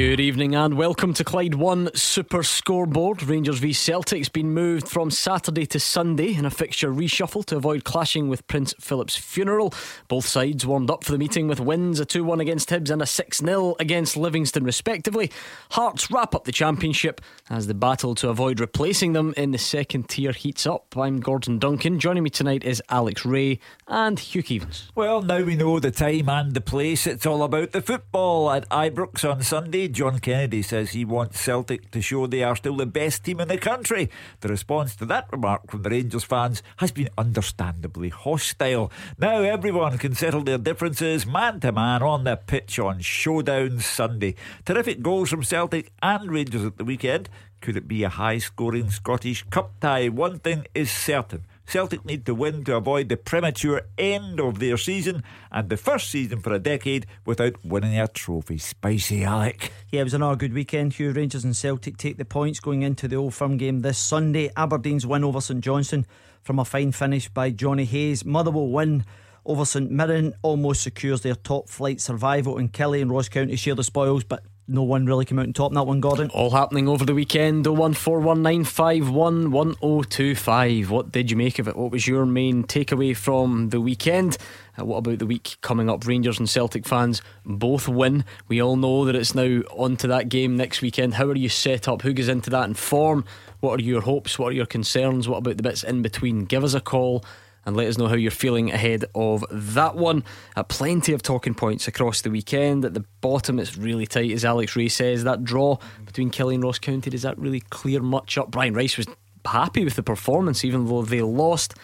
Good evening and welcome to Clyde One Super Scoreboard. Rangers v Celtic's been moved from Saturday to Sunday in a fixture reshuffle to avoid clashing with Prince Philip's funeral. Both sides warmed up for the meeting with wins a 2 1 against Hibs and a 6 0 against Livingston, respectively. Hearts wrap up the championship as the battle to avoid replacing them in the second tier heats up. I'm Gordon Duncan. Joining me tonight is Alex Rae and Hugh Keevins. Well, now we know the time and the place. It's all about the football at Ibrox on Sunday. John Kennedy says he wants Celtic to show they are still the best team in the country. The response to that remark from the Rangers fans has been understandably hostile. Now everyone can settle their differences man to man on the pitch on Showdown Sunday. Terrific goals from Celtic and Rangers at the weekend. Could it be a high scoring Scottish Cup tie? One thing is certain. Celtic need to win to avoid the premature end of their season and the first season for a decade without winning a trophy. Spicy, Alec. Yeah, it was another good weekend. Hugh Rangers and Celtic take the points going into the Old Firm game this Sunday. Aberdeen's win over St Johnstone from a fine finish by Johnny Hayes. Motherwell win over St Mirren almost secures their top flight survival, and Killie and Ross County share the spoils, but no one really came out on top in that one, Gordon. All happening over the weekend. 01419511025. What did you make of it? What was your main takeaway from the weekend? Uh, what about the week coming up? Rangers and Celtic fans both win. We all know that it's now on to that game next weekend. How are you set up? Who goes into that in form? What are your hopes? What are your concerns? What about the bits in between? Give us a call and let us know how you're feeling ahead of that one. Uh, plenty of talking points across the weekend. At the bottom, it's really tight, as Alex Rae says. That draw between Killie and Ross County, does that really clear much up? Brian Rice was happy with the performance, even though they lost.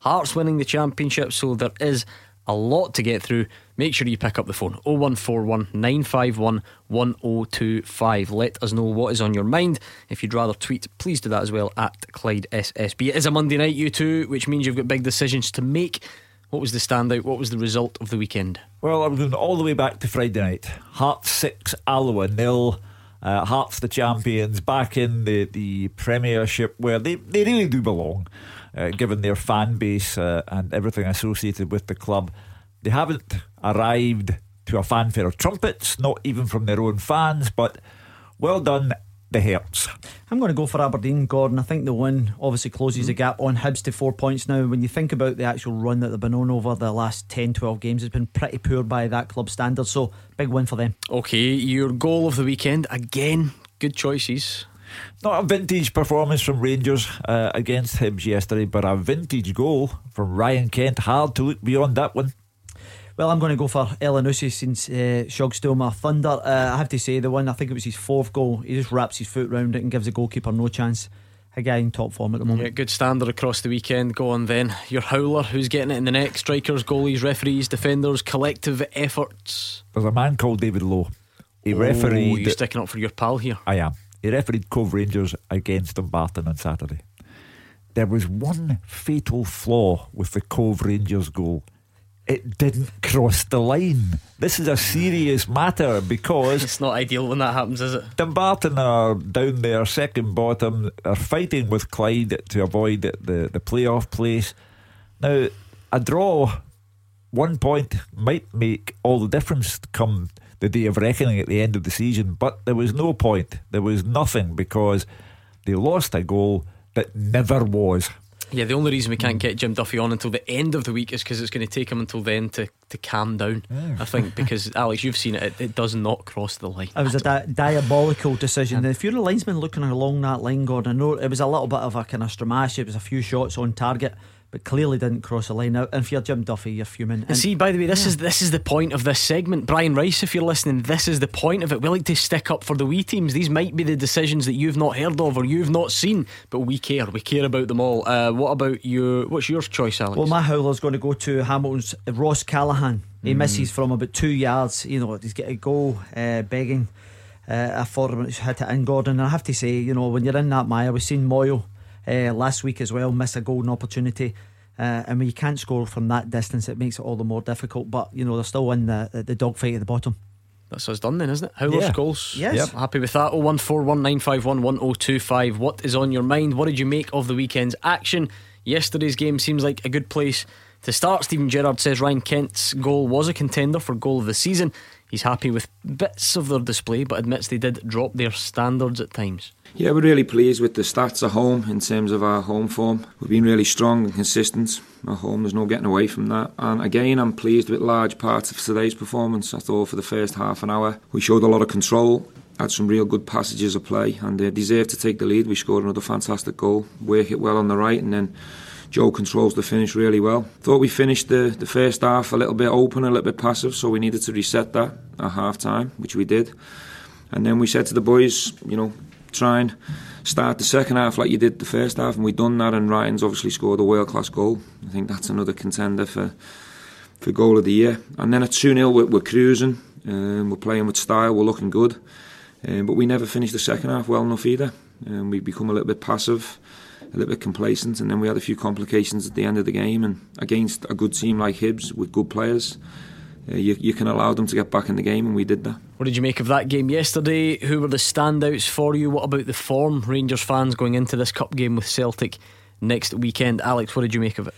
Hearts winning the championship, so there is a lot to get through. Make sure you pick up the phone 0141 951 1025. Let us know what is on your mind. If you'd rather tweet, please do that as well at Clyde SSB. It is a Monday night, you two, which means you've got big decisions to make. What was the standout? What was the result of the weekend? Well, I'm going all the way back to Friday night. Hearts 6, Alloa nil. Uh, Hearts the champions back in the, the Premiership where they, they really do belong, uh, given their fan base uh, and everything associated with the club. They haven't arrived to a fanfare of trumpets, not even from their own fans, but well done, the Hearts. I'm going to go for Aberdeen, Gordon. I think the win obviously closes mm. the gap on Hibs to four points now. When you think about the actual run that they've been on over the last 10, 12 games, it's been pretty poor by that club standard. So, big win for them. Okay, your goal of the weekend, again, good choices. Not a vintage performance from Rangers uh, against Hibs yesterday, but a vintage goal from Ryan Kent. Hard to look beyond that one. Well, I'm going to go for Elyounoussi since uh, Shug stole my thunder. Uh, I have to say, the one, I think it was his fourth goal, he just wraps his foot round it and gives the goalkeeper no chance. Again, top form at the moment. Yeah, good standard across the weekend. Go on then. Your howler, who's getting it in the neck? Strikers, goalies, referees, defenders, collective efforts. There's a man called David Lowe. He oh, refereed. You're sticking up for your pal here. I am. He refereed Cove Rangers against Dumbarton on Saturday. There was one fatal flaw with the Cove Rangers goal it didn't cross the line. This is a serious matter because it's not ideal when that happens, is it? Dumbarton are down there, second bottom, are fighting with Clyde to avoid the, the playoff place. Now, a draw, one point might make all the difference come the day of reckoning at the end of the season, but there was no point. There was nothing because they lost a goal that never was. Yeah, the only reason we can't get Jim Duffy on until the end of the week is because it's going to take him until then to, to calm down. I think because Alex, you've seen it, it, it, does not cross the line. It was a di- diabolical decision. And if you're a linesman looking along that line, Gordon, I know it was a little bit of a kind of stramash. It was a few shots on target but clearly didn't cross the line out. And if you're Jim Duffy, you're fuming. And, see, by the way, this yeah. is this is the point of this segment, Brian Rice. If you're listening, this is the point of it. We like to stick up for the wee teams. These might be the decisions that you've not heard of or you've not seen, but we care. We care about them all. Uh, what about your? What's your choice, Alex? Well, my howler's going to go to Hamilton's Ross Callachan. He mm. misses from about two yards. You know, he's got a goal uh, begging. Uh, a forward hit it in Gordon. And I have to say, you know, when you're in that mire, we've seen Moyo uh, last week as well miss a golden opportunity. Uh, and when you can't score from that distance, it makes it all the more difficult. But you know they're still in the the dogfight at the bottom. That's us done then, isn't it? Howler's Yeah. goals. Yes. Yep. Happy with that. 01419511025. What is on your mind? What did you make of the weekend's action? Yesterday's game seems like a good place to start. Steven Gerrard says Ryan Kent's goal was a contender for goal of the season. He's happy with bits of their display, but admits they did drop their standards at times. Yeah, we're really pleased with the stats at home in terms of our home form. We've been really strong and consistent at home. There's no getting away from that. And again, I'm pleased with large parts of today's performance. I thought for the first half an hour we showed a lot of control, had some real good passages of play, and uh, deserved to take the lead. We scored another fantastic goal, work it well on the right, and then. Joe controls the finish really well. Thought we finished the, the first half a little bit open, a little bit passive, so we needed to reset that at half time, which we did. And then we said to the boys, you know, try and start the second half like you did the first half, and we've done that. And Ryan's obviously scored a world class goal. I think that's another contender for for goal of the year. And then at 2 0, we're, we're cruising, um, we're playing with style, we're looking good. Um, but we never finished the second half well enough either. Um, we become a little bit passive, a little bit complacent, and then we had a few complications at the end of the game. And against a good team like Hibs with good players, uh, you, you can allow them to get back in the game, and we did that. What did you make of that game yesterday? Who were the standouts for you? What about the form? Rangers fans going into this cup game with Celtic next weekend. Alex, what did you make of it?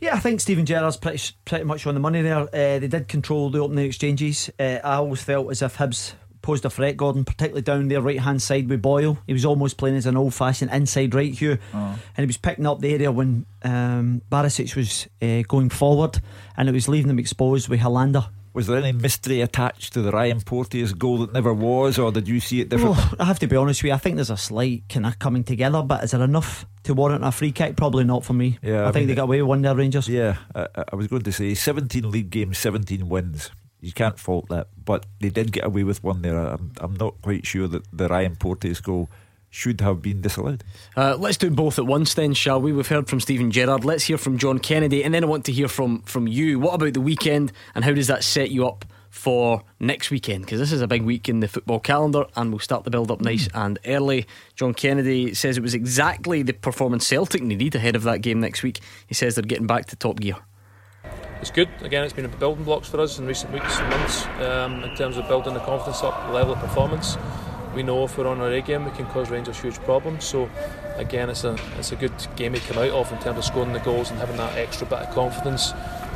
Yeah, I think Steven Gerrard's pretty pretty much on the money there. Uh, they did control the opening exchanges. Uh, I always felt as if Hibs posed a threat, Gordon, particularly down their right hand side with Boyle. He was almost playing as an old fashioned inside right here, and he was picking up the area when um, Barisic was uh, going forward, and it was leaving them exposed with Helander. Was there any mystery attached to the Ryan Porteous goal that never was, or did you see it differently? Well, I have to be honest with you. I think there's a slight kind of coming together, but is there enough to warrant a free kick? Probably not for me. Yeah, I, I think mean, they got away with one there, Rangers. Yeah, I, I was going to say 17 league games, 17 wins. You can't fault that, but they did get away with one there. I'm, I'm not quite sure that the Ryan Porteous goal should have been disallowed. Uh, let's do both at once then, shall we? We've heard from Steven Gerrard. Let's hear from John Kennedy, and then I want to hear from from you. What about the weekend, and how does that set you up for next weekend? Because this is a big week in the football calendar, and we'll start the build up nice and early. John Kennedy says it was exactly the performance Celtic needed ahead of that game next week. He says they're getting back to top gear. It's good. Again, it's been building blocks for us in recent weeks and months um, in terms of building the confidence up, the level of performance. We know if we're on our A game, we can cause Rangers huge problems. So, again, it's a it's a good game to come out of in terms of scoring the goals and having that extra bit of confidence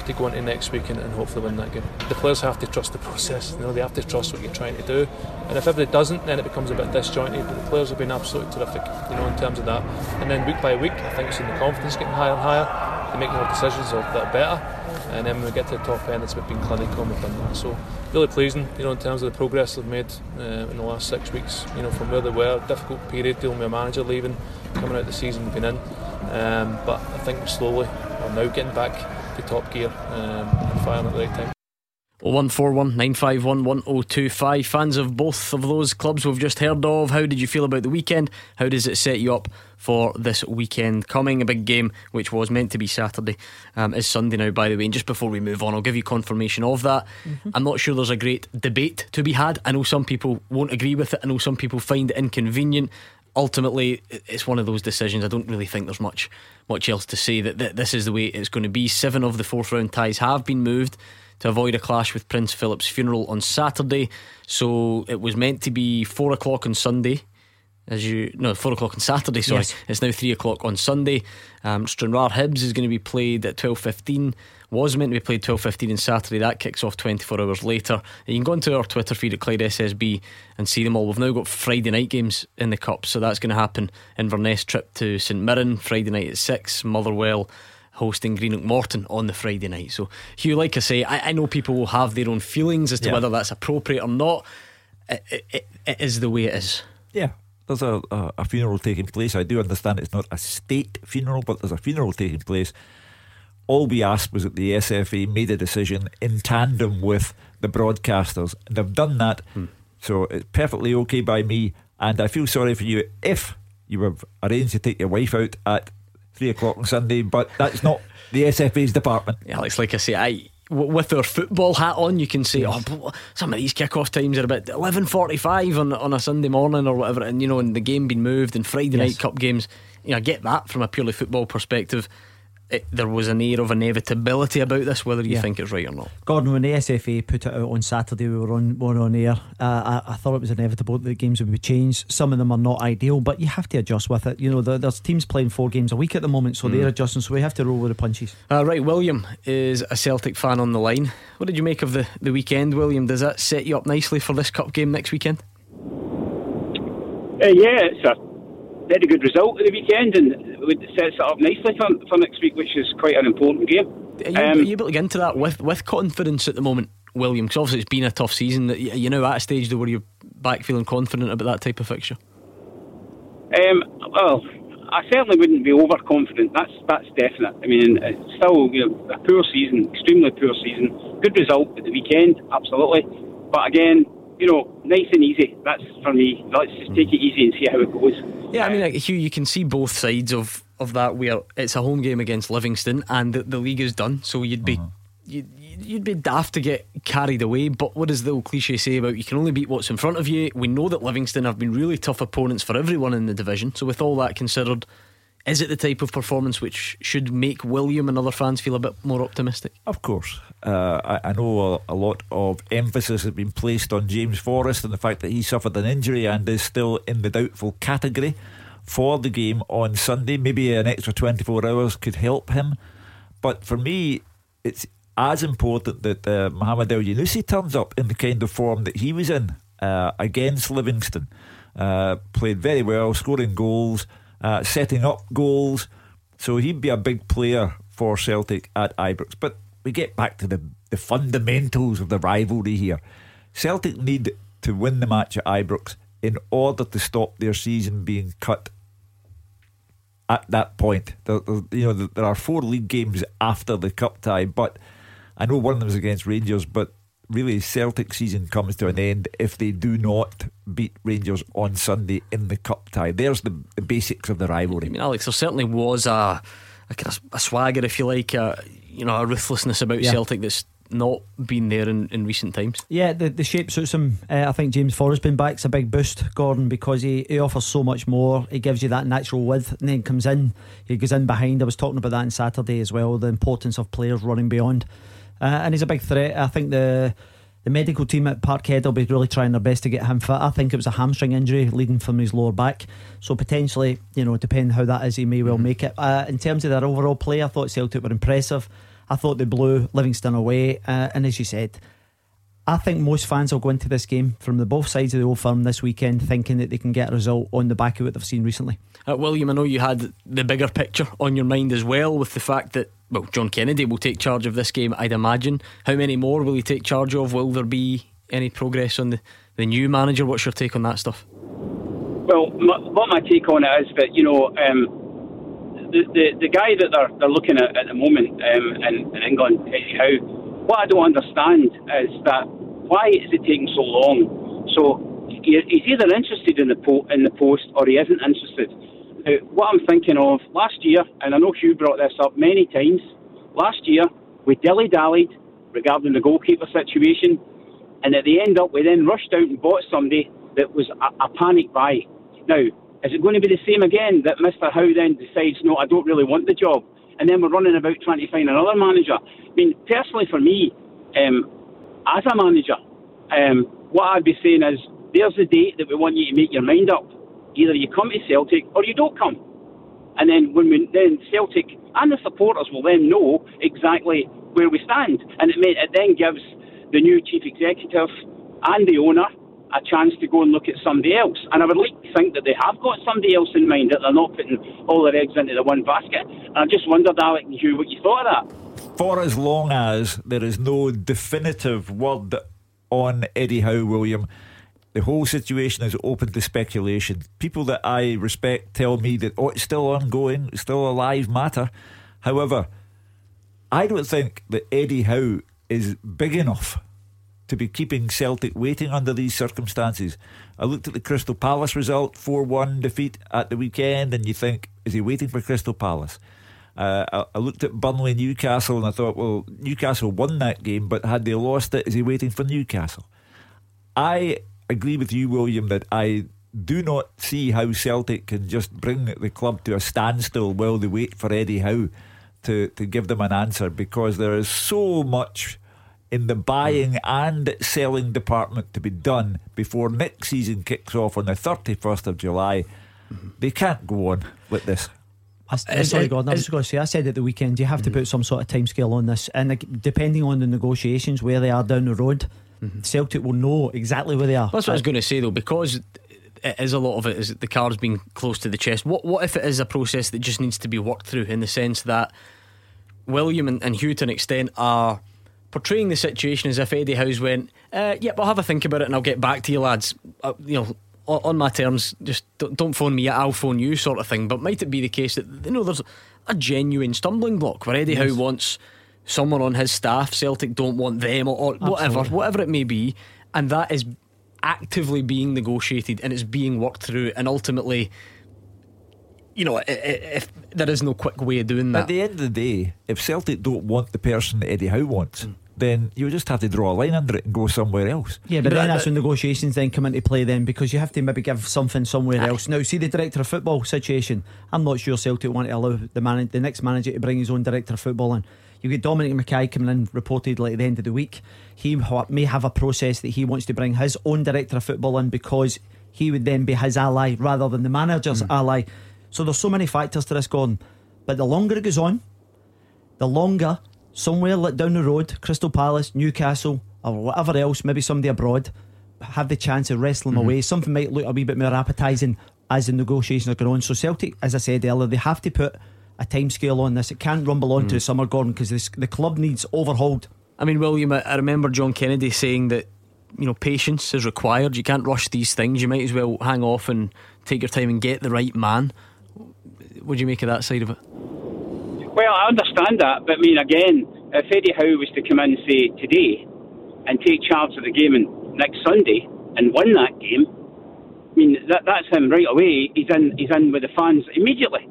to go into next week and, and hopefully win that game. The players have to trust the process. You know, they have to trust what you're trying to do. And if everybody doesn't, then it becomes a bit disjointed. But the players have been absolutely terrific, you know, in terms of that. And then week by week, I think it's in the confidence getting higher and higher. They make more decisions that are better. And then when we get to the top end, it's being clinical and we've done that. So really pleasing, you know, in terms of the progress they've made uh, in the last six weeks. You know, from where they were, difficult period dealing with a manager leaving, coming out the season we've been in. Um, but I think slowly are now getting back to top gear um, and firing at the right time. 0141 951 1025. Fans of both of those clubs we've just heard of, how did you feel about the weekend? How does it set you up for this weekend coming? A big game, which was meant to be Saturday, um, is Sunday now, by the way. And just before we move on, I'll give you confirmation of that. I'm not sure there's a great debate to be had. I know some people won't agree with it, I know some people find it inconvenient. Ultimately, it's one of those decisions. I don't really think there's much much else to say that, that this is the way it's going to be. Seven of the fourth round ties have been moved to avoid a clash with Prince Philip's funeral on Saturday. So it was meant to be four o'clock on Sunday. As you no, four o'clock on Saturday. Sorry, Yes. it's now three o'clock on Sunday. Um, Stranraer Hibs is going to be played at twelve fifteen. Was meant to be played twelve fifteen on Saturday. That kicks off twenty four hours later. You can go onto our Twitter feed at Clyde SSB and see them all. We've now got Friday night games in the cup, so that's going to happen. Inverness trip to St Mirren Friday night at six. Motherwell hosting Greenock Morton on the Friday night. So, Hugh, like I say, I, I know people will have their own feelings as to Yeah. whether that's appropriate or not. It, it, it, is the way it is. Yeah. There's a, a, a funeral taking place. I do understand it's not a state funeral, but there's a funeral taking place. All we asked was that the SFA made a decision in tandem with the broadcasters, and they've done that. Hmm. So it's perfectly okay by me. And I feel sorry for you if you have arranged to take your wife out at three o'clock on Sunday, but that's not the SFA's department. Yeah, Alex, like I say, I with our football hat on, you can say, oh, some of these kick-off times are about eleven forty-five on on a Sunday morning or whatever, and you know, and the game being moved and Friday Yes. night cup games. You know, I get that from a purely football perspective. It, there was an air of inevitability about this, whether you Yeah. think it's right or not. Gordon, when the SFA put it out on Saturday, we were on were on air. Uh, I, I thought it was inevitable that the games would be changed. Some of them are not ideal, but you have to adjust with it. You know, there, there's teams playing four games a week at the moment, so they're adjusting. So we have to roll with the punches. Uh, right, William is a Celtic fan on the line. What did you make of the, the weekend, William? Does that set you up nicely for this cup game next weekend? Uh, yeah, it's a very good result at the weekend and it sets it up nicely for, for next week, which is quite an important game. Are you, Um, are you able to get into that with, with confidence at the moment, William? Because obviously it's been a tough season. That you know at a stage though where you're back feeling confident about that type of fixture. Um, well, I certainly wouldn't be overconfident. That's that's definite. I mean, it's still you know a poor season, extremely poor season. Good result at the weekend, absolutely. But again, you know, nice and easy. That's for me. Let's just take it easy and see how it goes. Yeah, I mean, like, Hugh, you can see both sides of, of that. Where it's a home game against Livingston, and the, the league is done, so you'd be uh-huh. you'd, you'd be daft to get carried away. But what does the old cliche say about you can only beat what's in front of you? We know that Livingston have been really tough opponents for everyone in the division. So with all that considered, is it the type of performance which should make William and other fans feel a bit more optimistic? Of course. Uh, I, I know a, a lot of emphasis has been placed on James Forrest and the fact that he suffered an injury and is still in the doubtful category for the game on Sunday. Maybe an extra 24 hours could help him. But for me, it's as important that uh, Mohamed Elyounoussi turns up in the kind of form that he was in uh, against Livingston. Uh, played very well, scoring goals, uh, setting up goals. So he'd be a big player for Celtic at Ibrox. But we get back to the, the fundamentals of the rivalry here. Celtic need to win the match at Ibrox in order to stop their season being cut at that point. There, there- you know, there- there are four league games after the cup tie, but I know one of them is against Rangers, but really Celtic season comes to an end if they do not beat Rangers on Sunday in the cup tie. There's the, the basics of the rivalry. I mean, Alex, there certainly was a a, kind of a swagger, if you like, a, you know, a ruthlessness about Yeah. Celtic that's not been there in, in recent times. Yeah, the, the shape suits him. Uh, I think James Forrest being back's a big boost, Gordon, because he, he offers so much more. He gives you that natural width and then comes in. He goes in behind. I was talking about that on Saturday as well, the importance of players running beyond. Uh, and he's a big threat. I think the the medical team at Parkhead will be really trying their best to get him fit. I think it was a hamstring injury leading from his lower back. So potentially, you know, depending how that is, he may well make it. Uh, in terms of their overall play, I thought Celtic were impressive. I thought they blew Livingston away. Uh, and as you said, I think most fans will go into this game from the both sides of the old firm this weekend thinking that they can get a result on the back of what they've seen recently. Uh, William, I know you had the bigger picture on your mind as well with the fact that, well, John Kennedy will take charge of this game, I'd imagine. How many more will he take charge of? Will there be any progress on the, the new manager? What's your take on that stuff? Well, my, what my take on it is that you know um, the, the the guy that they're they're looking at at the moment um, in, in England, Eddie Howe. What I don't understand is that why is it taking so long? So he's either interested in the po- in the post or he isn't interested. Now, what I'm thinking of last year, and I know Hugh brought this up many times. Last year, we dilly dallied regarding the goalkeeper situation, and at the end up, we then rushed out and bought somebody that was a, a panic buy. Now, is it going to be the same again that Mr. Howe then decides, no, I don't really want the job? And then we're running about trying to find another manager. I mean, personally for me, um, as a manager, um, what I'd be saying is, there's the date that we want you to make your mind up. Either you come to Celtic or you don't come. And then when we then Celtic and the supporters will then know exactly where we stand, and it, may, it then gives the new chief executive and the owner a chance to go and look at somebody else. And I would like to think that they have got somebody else in mind that they're not putting all their eggs into the one basket. And I just wondered, Alec and Hugh, what you thought of that. For as long as there is no definitive word on Eddie Howe, William, the whole situation is open to speculation. People that I respect tell me that oh, it's still ongoing, it's still a live matter. However, I don't think that Eddie Howe is big enough to be keeping Celtic waiting under these circumstances. I looked at the Crystal Palace result, 4 1 defeat at the weekend, and you think, is he waiting for Crystal Palace? Uh, I, I looked at Burnley Newcastle and I thought, well, Newcastle won that game, but had they lost it, is he waiting for Newcastle? I agree with you, William, that I do not see how Celtic can just bring the club to a standstill while they wait for Eddie Howe. to, to give them an answer because there is so much in the buying and selling department to be done before next season kicks off on the 31st of July. They can't go on with this. I, uh, sorry, Gordon. I was going to say. I said at the weekend you have to mm-hmm. put some sort of timescale on this, and depending on the negotiations where they are down the road, mm-hmm. Celtic will know exactly where they are. That's what I was going to say though, because it is a lot of it is the cards being close to the chest. What what if it is a process that just needs to be worked through in the sense that William and, and Hugh to an extent are portraying the situation as if Eddie Howe's went, uh, yep, I'll have a think about it and I'll get back to you lads. Uh, you know, on my terms, just don't phone me, I'll phone you, sort of thing. But might it be the case that you know there's a genuine stumbling block where Eddie yes. Howe wants someone on his staff, Celtic don't want them, or, or whatever, whatever it may be, and that is actively being negotiated and it's being worked through, and ultimately. You know, if there is no quick way of doing that. At the end of the day, if Celtic don't want the person that Eddie Howe wants, mm then you just have to draw a line under it and go somewhere else. Yeah, but, but then that's when negotiations then come into play then because you have to maybe give something somewhere else. Now, see the director of football situation. I'm not sure Celtic want to allow the man, the next manager to bring his own director of football in. You get Dominic McKay coming in reported reportedly at the end of the week. He may have a process that he wants to bring his own director of football in because he would then be his ally rather than the manager's mm. ally. So there's so many factors to this, Gordon. But the longer it goes on, the longer somewhere let down the road, Crystal Palace, Newcastle, or whatever else, maybe somebody abroad, have the chance of wrestling mm-hmm. away. Something might look a wee bit more appetising as the negotiations are going on. So Celtic, as I said earlier, they have to put a time scale on this. It can't rumble on mm. to the summer, Gordon, because the club needs overhauled. I mean, William, I remember John Kennedy saying that you know patience is required. You can't rush these things. You might as well hang off and take your time and get the right man. What do you make of that side of it? Well, I understand that, but I mean, again, if Eddie Howe was to come in, say, today and take charge of the game next Sunday and win that game, I mean, that, that's him right away. He's in, he's in with the fans immediately.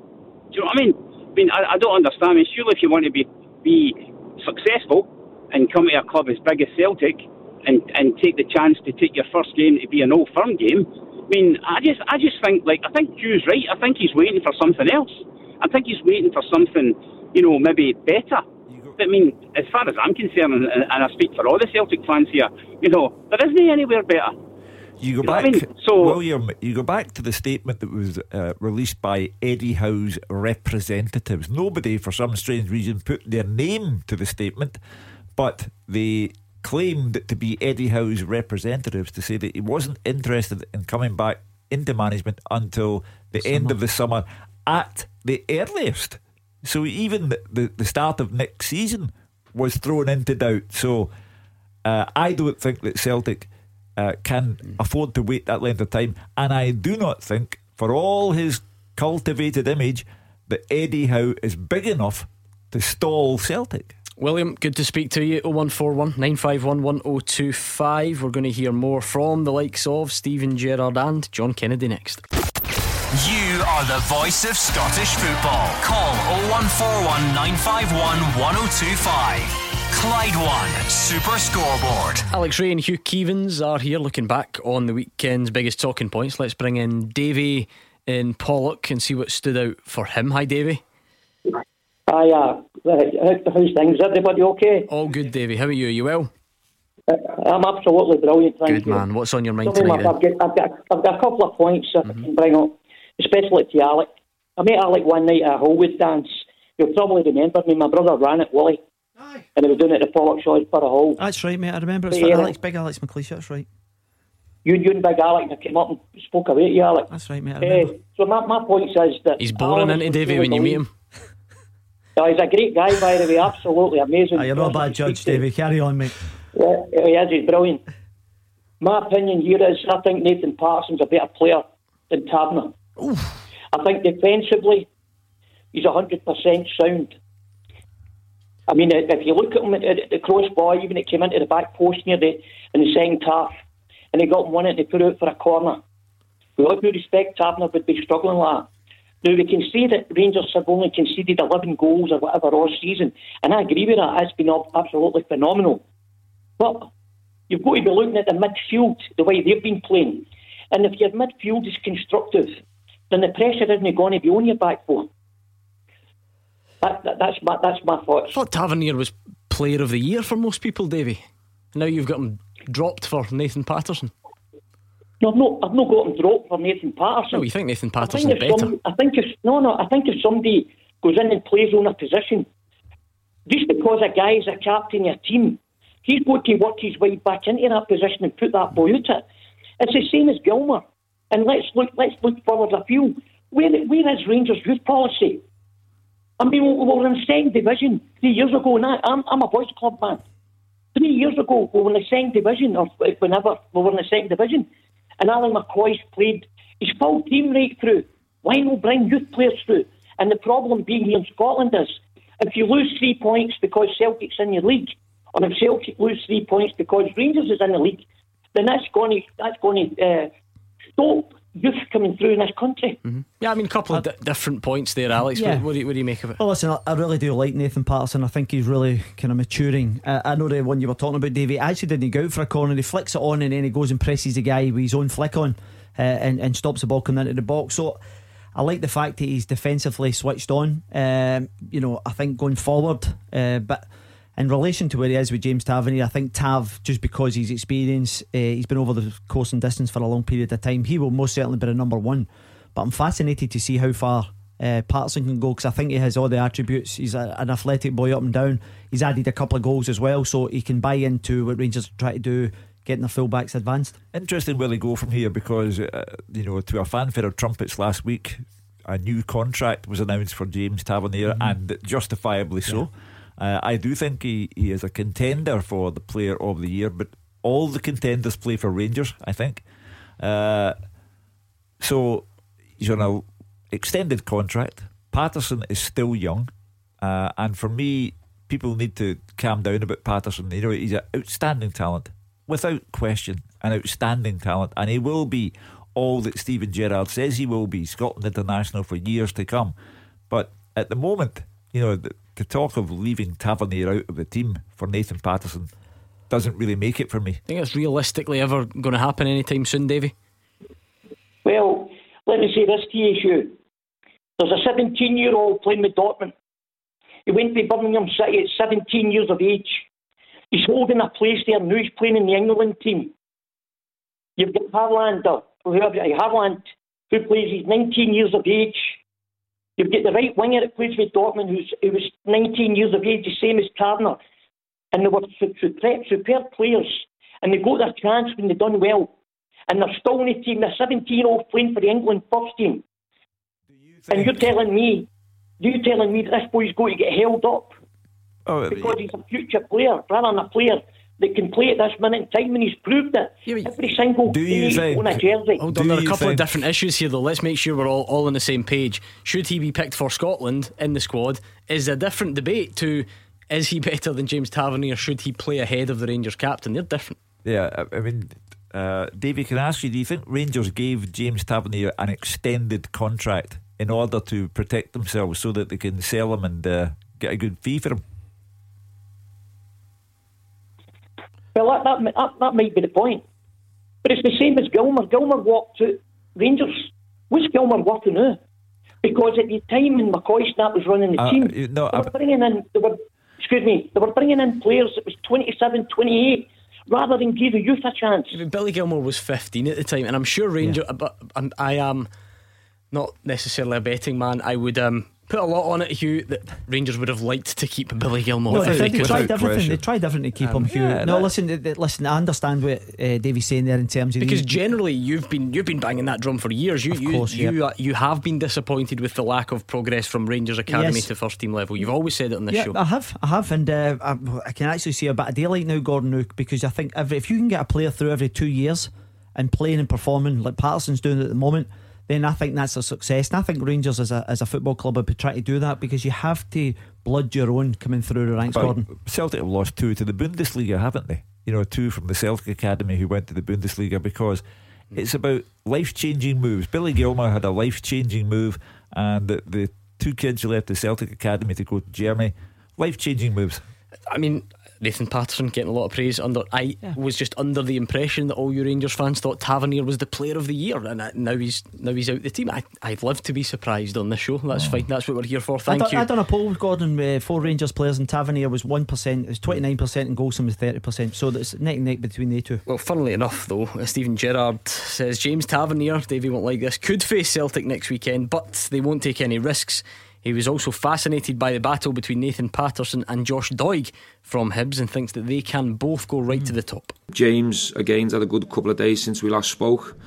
Do you know what I mean? I mean, I, I don't understand. I mean, surely if you want to be, be successful and come to a club as big as Celtic and, and take the chance to take your first game to be an old firm game, I mean, I just, I just think, like, I think Hugh's right. I think he's waiting for something else. I think he's waiting for something, you know, maybe better. I mean, as far as I'm concerned, and, and I speak for all the Celtic fans here, you know, there isn't anywhere better. You go you back, I mean? so, William. You go back to the statement that was uh, released by Eddie Howe's representatives. Nobody, for some strange reason, put their name to the statement, but they claimed to be Eddie Howe's representatives to say that he wasn't interested in coming back into management until the, the end of the summer at the earliest. So even the, the, the start of next season was thrown into doubt. So uh, I don't think that Celtic uh, can afford to wait that length of time. And I do not think, for all his cultivated image, that Eddie Howe is big enough to stall Celtic. William, good to speak to you. 0141 951 1025. We're going to hear more from the likes of Steven Gerrard and John Kennedy next. You are the voice of Scottish football. Call 0141 951 1025. Clyde One Super Scoreboard. Alex Rae and Hugh Keevins are here looking back on the weekend's biggest talking points. Let's bring in Davy in Pollok and see what stood out for him. Hi, Davy. Hi, uh, how's things? Everybody okay? All good, Davy. How are you? Are you well? Uh, I'm absolutely brilliant. Thank good you. man. What's on your mind tonight? I've got, I've, got, I've got a couple of points mm-hmm. I can bring up especially to Alec. I met Alec one night at a Holwood dance. You'll probably remember me. My brother ran it, Willie. Aye. And he was doing it at the Pollokshaws for a hole. That's right, mate. I remember it's for Alex, big Alex McLeish, that's right. You, you and Big Alec I came up and spoke away to you, Alec. That's right, mate. Uh, so my, my point is that he's boring, isn't he, Davy, when you meet him? Oh, he's a great guy, by the way. Absolutely amazing. Oh, you're not a bad judge, Davy. Carry on, mate. Yeah, he is. He's brilliant. My opinion here is I think Nathan Patterson's a better player than Tavernier. Oof. I think defensively, he's 100% sound. I mean, if you look at him at the crossbar, even it came into the back post near the in the second half, and he got one and he put out for a corner. With all due respect, Tavernier would be struggling like that. Now, we can see that Rangers have only conceded 11 goals or whatever all season, and I agree with that. It's been absolutely phenomenal. But you've got to be looking at the midfield, the way they've been playing. And if your midfield is constructive, then the pressure isn't going to be on your back four. That, that, that's my that's my thoughts. I thought Tavernier was Player of the Year for most people, Davy. Now you've got him dropped for Nathan Patterson. No, I've not, I've not got him dropped for Nathan Patterson. No, you think Nathan I think Patterson's better? some- I think if no, no. I think if somebody goes in and plays on a position, just because a guy is a captain of a team, he's got to work his way back into that position and put that boy out it. It's the same as Gilmour. And let's look. Let's look forward a few. Where, where is Rangers youth policy? I mean, we were in second division three years ago, and I, I'm, I'm a boys' club man. Three years ago, we were in the second division, or whenever we were in the second division, and Ally McCoist played his full team right through. Why not bring youth players through? And the problem being here in Scotland is, if you lose three points because Celtic's in your league, or if Celtic lose three points because Rangers is in the league, then that's going to that's going to uh, stop youth coming through in this country. Yeah, I mean, a couple of di- different points there, Alex. Yeah. What, what, do you, what do you make of it? Well, listen, I, I really do like Nathan Patterson. I think he's really kind of maturing. Uh, I know the one you were talking about, Davey. Actually, didn't go out for a corner. He flicks it on and then he goes and presses the guy with his own flick on uh, and, and stops the ball coming into the box. So I like the fact that he's defensively switched on. Um, you know, I think going forward, uh, but in relation to where he is with James Tavernier, I think Tav, just because he's experienced, uh, he's been over the course and distance for a long period of time, he will most certainly be the number one. But I'm fascinated to see how far uh, Patterson can go because I think he has all the attributes. He's a, an athletic boy up and down. He's added a couple of goals as well, so he can buy into what Rangers try to do, getting their fullbacks advanced. Interesting where they go from here because, uh, you know, to a fanfare of trumpets last week, a new contract was announced for James Tavernier and justifiably so. Uh, I do think he, he is a contender for the player of the year, but all the contenders play for Rangers, I think. Uh, so he's on a extended contract. Patterson is still young, uh, and for me, people need to calm down about Patterson. You know, he's an outstanding talent, without question, an outstanding talent, and he will be all that Steven Gerrard says he will be. Scotland international for years to come, but at the moment, you know, the, the talk of leaving Tavernier out of the team for Nathan Patterson doesn't really make it for me. I think it's realistically ever going to happen anytime soon, Davy? Well, let me say this to you, Hugh. There's a 17 year old playing with Dortmund. He went to Birmingham City at 17 years of age. He's holding a place there now. He's playing in the England team. You've got Haaland, or whoever, Haaland, who plays, he's 19 years of age. You've got the right winger that plays with Dortmund, who's, who was 19 years of age, the same as Turner. And they were su- superb, players. And they got their chance when they done well. And they're still in the team. They're 17 year old playing for the England first team. And you're telling me, you're telling me this boy's going to get held up Oh, because he's a future player rather than a player that can play at this minute in time, and he's proved it. Yeah, Every single Do you day think- on a jersey. Hold Do on, there are a you couple of different issues here, though. Let's make sure we're all, all on the same page. Should he be picked for Scotland in the squad? Is a different debate to is he better than James Tavernier? Should he play ahead of the Rangers captain? They're different. Yeah, I I mean, uh, Davey, can I ask you, do you think Rangers gave James Tavernier an extended contract in order to protect themselves so that they can sell him and uh, get a good fee for him? Well, that, that, that, that might be the point. But it's the same as Gilmour. Gilmour walked to Rangers. What's Gilmour working now? Because at the time when McCoy Snap was running the Uh, team, you- no, they were I- bringing in, they were, excuse me, they were bringing in players that was 27, 28, rather than give the youth a chance. I mean, Billy Gilmour was 15 at the time, and I'm sure Rangers. But I'm, I am not necessarily a betting man. I would um, put a lot on it, Hugh, that Rangers would have liked to keep Billy Gilmour. No, if they, they they could. tried everything. They tried everything to keep him. Hugh. yeah, no, listen, th- th- listen. I understand what uh, Davey's saying there in terms of Because these- generally, you've been you've been banging that drum for years. You Of you course, you, yep. uh, you have been disappointed with the lack of progress from Rangers Academy Yes. to first team level. You've always said it on this Yeah, show. I have, I have, and uh, I, I can actually see a bit of daylight now, Gordon, now, because I think every, if you can get a player through every two years and playing and performing like Patterson's doing at the moment, then I think that's a success. And I think Rangers as a as a football club would be trying to do that because you have to blood your own coming through the ranks, But Gordon. Celtic have lost two to the Bundesliga, haven't they? You know, two from the Celtic Academy who went to the Bundesliga because it's about life changing moves. Billy Gilmour had a life changing move, and the, the two kids who left the Celtic Academy to go to Germany, life changing moves. I mean, Nathan Patterson getting a lot of praise. Under I yeah. was just under the impression that all you Rangers fans thought Tavernier was the player of the year, and now he's now he's out the team. I, I'd love to be surprised on this show. That's oh. fine. That's what we're here for. Thank I you. I done a poll, with Gordon. with four Rangers players, and Tavernier was one percent. It's twenty nine percent, and Goldson was thirty percent. So that's neck and neck between the two. Well, funnily enough, though, uh, Steven Gerrard says James Tavernier, Davey won't like this, could face Celtic next weekend, but they won't take any risks. He was also fascinated by the battle between Nathan Patterson and Josh Doig from Hibs and thinks that they can both go right mm. to the top. James, again's had a good couple of days since we last spoke.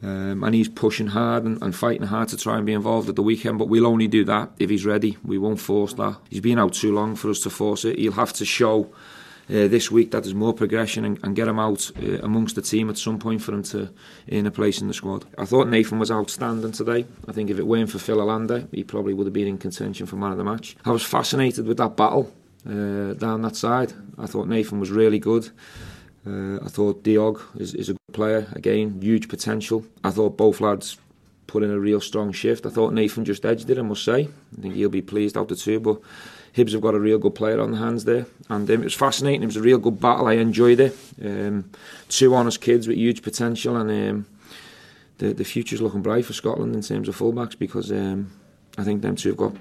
Um, and he's pushing hard and, and, fighting hard to try and be involved at the weekend. But we'll only do that if he's ready. We won't force that. He's been out too long for us to force it. He'll have to show uh, this week that there's more progression and, and get him out uh, amongst the team at some point for him to in a place in the squad. I thought Nathan was outstanding today. I think if it weren't for Phil Helander, he probably would have been in contention for man of the match. I was fascinated with that battle uh, down that side. I thought Nathan was really good. Uh, I thought Doig is, is a good player again, huge potential. I thought both lads put in a real strong shift. I thought Nathan just edged it, I must say. I think he'll be pleased out the two, but Hibs have got a real good player on the hands there, and um, it was fascinating. It was a real good battle. I enjoyed it. Um, two honest kids with huge potential, and um, the the future's looking bright for Scotland in terms of fullbacks because um, I think them two have got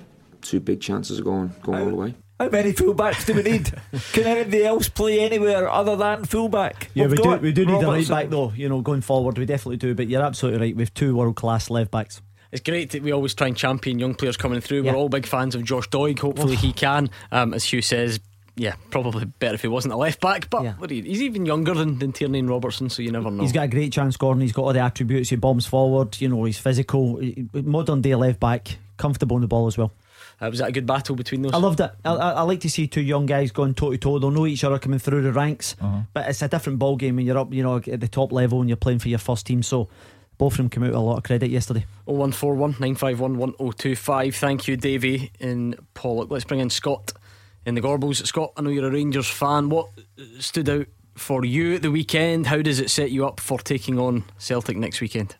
two big chances of going going all the way. How many fullbacks do we need? Can anybody else play anywhere other than fullback? Yeah, We've we do. We do need Robertson. a right back though. You know, going forward, we definitely do. But you're absolutely right. We've two world class left backs it's great that we always try and champion young players coming through. Yeah. We're all big fans of Josh Doig. Hopefully, he can. Um, as Hugh says, yeah, probably better if he wasn't a left back, but yeah. he's even younger than, than Tierney and Robertson, so you never know. He's got a great chance, Gordon. He's got all the attributes. He bombs forward, you know, he's physical, modern day left back, comfortable on the ball as well. Uh, was that a good battle between those? I loved it. I, I, I like to see two young guys going toe to toe. They'll know each other coming through the ranks, uh-huh. but it's a different ball game when you're up, you know, at the top level and you're playing for your first team. So both of them came out with a lot of credit yesterday. 0141 951 1025. Thank you, Davey in Pollok. Let's bring in Scott in the Gorbals. Scott, I know you're a Rangers fan. What stood out for you at the weekend? How does it set you up for taking on Celtic next weekend?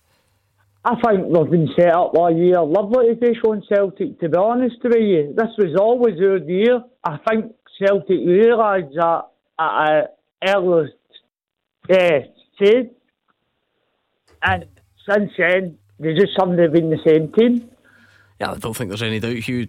I think they've been set up all year. Lovely to take on Celtic, to be honest with you. This was always our year. I think Celtic realised that at an early uh, stage. And since then, they just haven't been the same team. Yeah, I don't think there's any doubt, Hugh.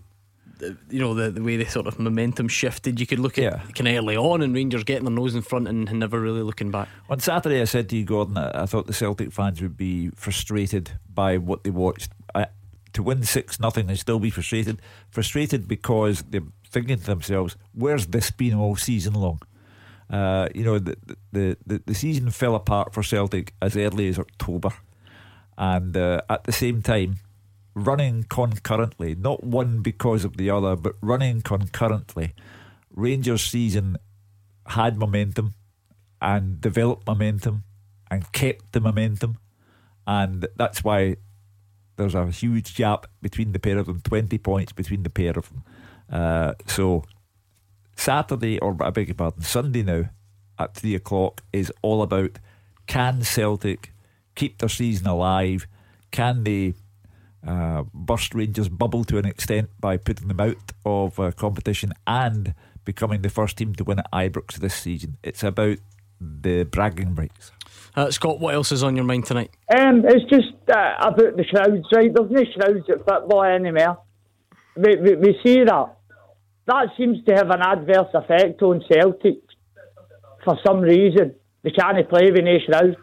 You know the the way the sort of momentum shifted. You could look at yeah. kind of early on, and Rangers getting their nose in front and, and never really looking back. On Saturday, I said to you, Gordon, I thought the Celtic fans would be frustrated by what they watched. I, to win six nothing and still be frustrated, frustrated because they're thinking to themselves, "Where's this been all season long?" Uh, you know, the, the the the season fell apart for Celtic as early as October and uh, at the same time running concurrently, not one because of the other, but running concurrently. Rangers season had momentum and developed momentum and kept the momentum, and that's why there's a huge gap between the pair of them 20 points between the pair of them. Uh, so, Saturday, or I beg your pardon, Sunday now at three o'clock is all about can Celtic keep their season alive? Can they uh, burst Rangers' bubble to an extent by putting them out of uh, competition and becoming the first team to win at Ibrox this season? It's about the bragging rights. Uh, Scott, what else is on your mind tonight? Um, it's just uh, about the crowds, right? There's no crowds at football anymore. We, we, we see that. That seems to have an adverse effect on Celtic for some reason. They can't play with no crowds.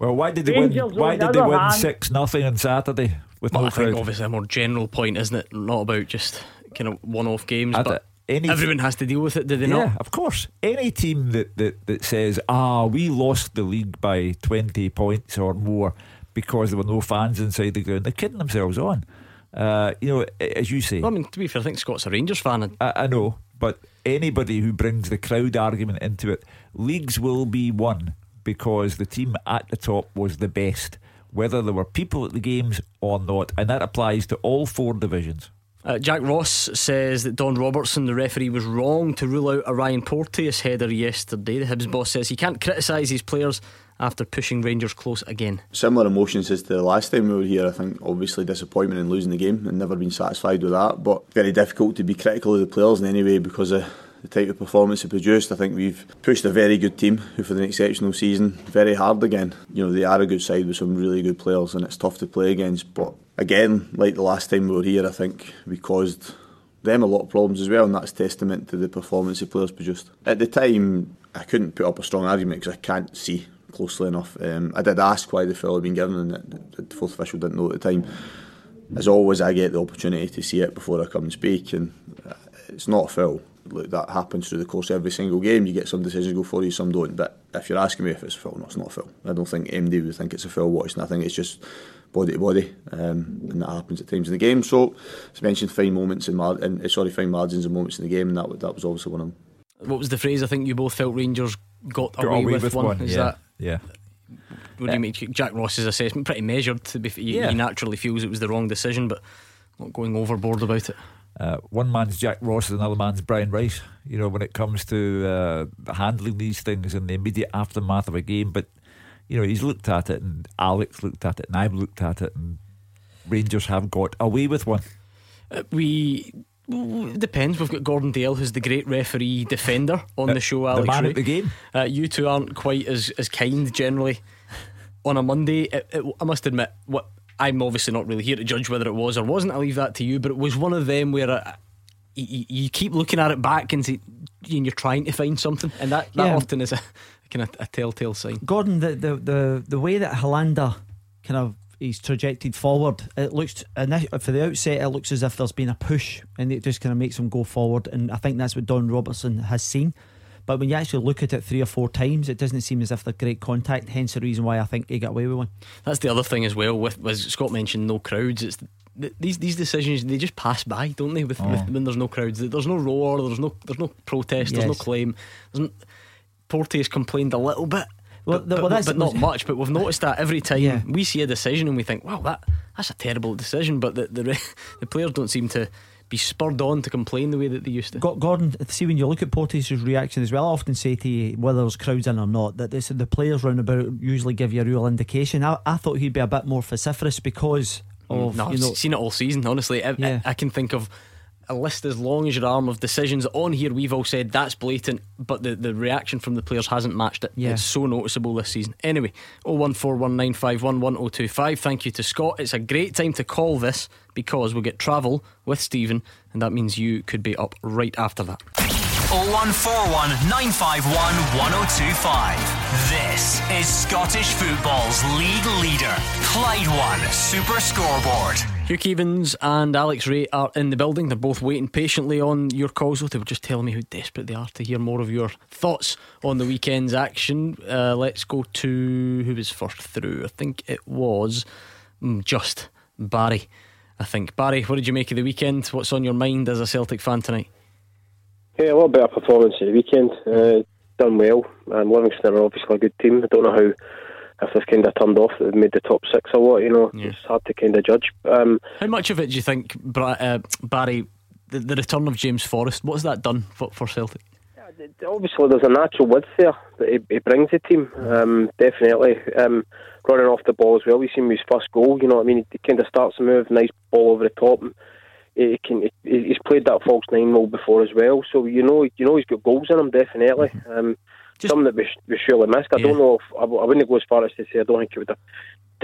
Well, why did they Rangers win? Why did they win six nothing on Saturday with well, no I crowd? think obviously a more general point, isn't it? Not about just kind of one-off games, but any everyone has to deal with it. Do they yeah, not? of course. Any team that, that that says, "Ah, we lost the league by twenty points or more because there were no fans inside the ground," they're kidding themselves on. Uh, you know, as you say. Well, I mean, to be fair, I think Scott's a Rangers fan. I, I know, but anybody who brings the crowd argument into it, leagues will be won because the team at the top was the best, whether there were people at the games or not. And that applies to all four divisions. Uh, Jack Ross says that Don Robertson, the referee, was wrong to rule out a Ryan Porteous header yesterday. The Hibs boss says he can't criticise his players after pushing Rangers close again. Similar emotions as to the last time we were here. I think obviously disappointment in losing the game and never been satisfied with that. But very difficult to be critical of the players in any way because of the type of performance they produced. I think we've pushed a very good team who, for an exceptional season, very hard again. You know, they are a good side with some really good players, and it's tough to play against. But again, like the last time we were here, I think we caused them a lot of problems as well, and that's testament to the performance the players produced. At the time, I couldn't put up a strong argument because I can't see closely enough. Um, I did ask why the foul had been given, and the fourth official didn't know at the time. As always, I get the opportunity to see it before I come and speak, and uh, it's not a foul. Look, that happens through the course of every single game. You get some decisions go for you, some don't. But if you're asking me if it's a foul, no, it's not a foul. I don't think MD would think it's a foul watching. I think it's just body to body, um, and that happens at times in the game. So, as mentioned, fine moments in, mar- in sorry, fine margins and moments in the game, and that that was obviously one of them. What was the phrase? I think you both felt Rangers got, got away, away, with, with one. one. Is yeah. that yeah? What do you make Jack Ross's assessment? Pretty measured. To be, he, yeah. he naturally feels it was the wrong decision, but not going overboard about it. Uh, one man's Jack Ross, and another man's Brian Rice. You know, when it comes to uh, handling these things in the immediate aftermath of a game, but you know, he's looked at it, and Alex looked at it, and I've looked at it, and Rangers have got away with one. Uh, we it depends. We've got Gordon Dale, who's the great referee defender on uh, the show. Alex the man Rae. at the game. Uh, you two aren't quite as as kind generally on a Monday. It, it, I must admit, what I'm obviously not really here to judge whether it was or wasn't. I'll leave that to you. But it was one of them where uh, you, you, keep looking at it back and, see, and you're trying to find something, and that, that yeah. often is a kind of a telltale sign. Gordon, the the the, the way that Helander kind of he's trajected forward. It looks for the outset, it looks as if there's been a push, and it just kind of makes him go forward. And I think that's what Don Robertson has seen. But when you actually look at it three or four times, it doesn't seem as if they're great contact. Hence the reason why I think he got away with one. That's the other thing as well. With as Scott mentioned, no crowds. It's these these decisions they just pass by, don't they? With, oh. with when there's no crowds, there's no roar, there's no there's no protest, yes. there's no claim. There's has complained a little bit. Well, but, well, but, but not much. But we've noticed that every time yeah. we see a decision and we think, "Wow, that that's a terrible decision." But the the, the players don't seem to be spurred on to complain the way that they used to. Got Gordon, see when you look at Porteous' reaction as well, I often say to you whether there's crowds in or not that this, the players round about usually give you a real indication. I, I thought he'd be a bit more vociferous because mm, of no, you know, I've seen it all season. Honestly, I, yeah. I, I can think of a list as long as your arm of decisions on here. We've all said that's blatant, but the, the reaction from the players hasn't matched it. Yeah. It's so noticeable this season. Anyway, 01419511025. Thank you to Scott. It's a great time to call this because we'll get travel with Stephen, and that means you could be up right after that. 0141 951 1025. This is Scottish football's league leader, Clyde One Super Scoreboard. Hugh Keevins and Alex Rae are in the building. They're both waiting patiently on your calls. They were just telling me how desperate they are to hear more of your thoughts on the weekend's action. Uh, let's go to who was first through. I think it was mm, just Barry. I think Barry. What did you make of the weekend? What's on your mind as a Celtic fan tonight? Yeah, a lot better performance at the weekend. Uh, done well. And Livingston are obviously a good team. I don't know how if they've kind of turned off they've made the top six or what. You know, yeah. it's hard to kind of judge. Um, how much of it do you think, uh, Barry? The, the, return of James Forrest, what's that done for, for Celtic? obviously, there's a natural width there that he, he brings the team. Um, definitely. Um, running off the ball as well. We've seen his first goal. You know what I mean? He kind of starts the move, nice ball over the top. And, he can. He's played that false nine role before as well, so you know, you know, he's got goals in him definitely. Mm-hmm. Um, Just, something that we, we surely missed. I yeah. don't know if I, I, wouldn't go as far as to say I don't think it would have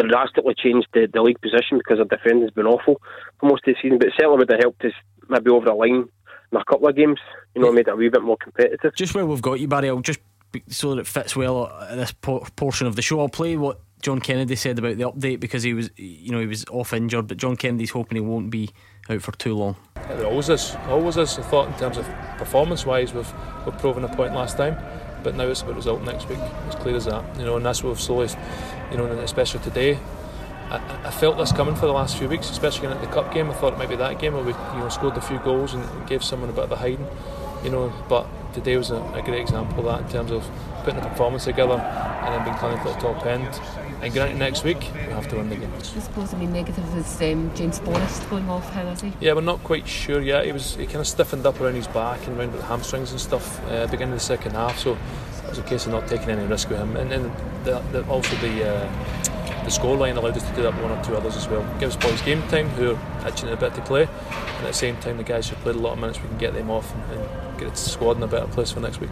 drastically changed the, the league position because our defending's been awful for most of the season, but certainly would have helped us maybe over the line in a couple of games. You know, yeah. made it a wee bit more competitive. Just where we've got you, Barry, I'll just be, so that it fits well at this portion of the show. I'll play what John Kennedy said about the update because he was, you know, he was off injured, but John Kennedy's hoping he won't be out for too long. Yeah, there always is, always is. I thought in terms of performance-wise, we've we've proven a point last time, but now it's about result next week. As clear as that, you know, and that's what we've slowly, you know, especially today. I, I, felt this coming for the last few weeks, especially in the cup game. I thought it might be that game where we, you know, scored a few goals and gave someone a bit of a hiding, you know. But today was a, a great example of that in terms of putting a performance together and then being clinical at the top end and granted next week we have to win the game. I suppose I mean negative is um, James Forrest going off. How is he? Yeah, we're not quite sure yet. He was he kind of stiffened up around his back and around the hamstrings and stuff uh, beginning of the second half. So it was a case of not taking any risk with him. And then the, the, also the uh, the scoreline allowed us to do that one or two others as well. Gives boys game time who are itching a bit to play, and at the same time, the guys who played a lot of minutes, we can get them off and, and get the squad in a better place for next week.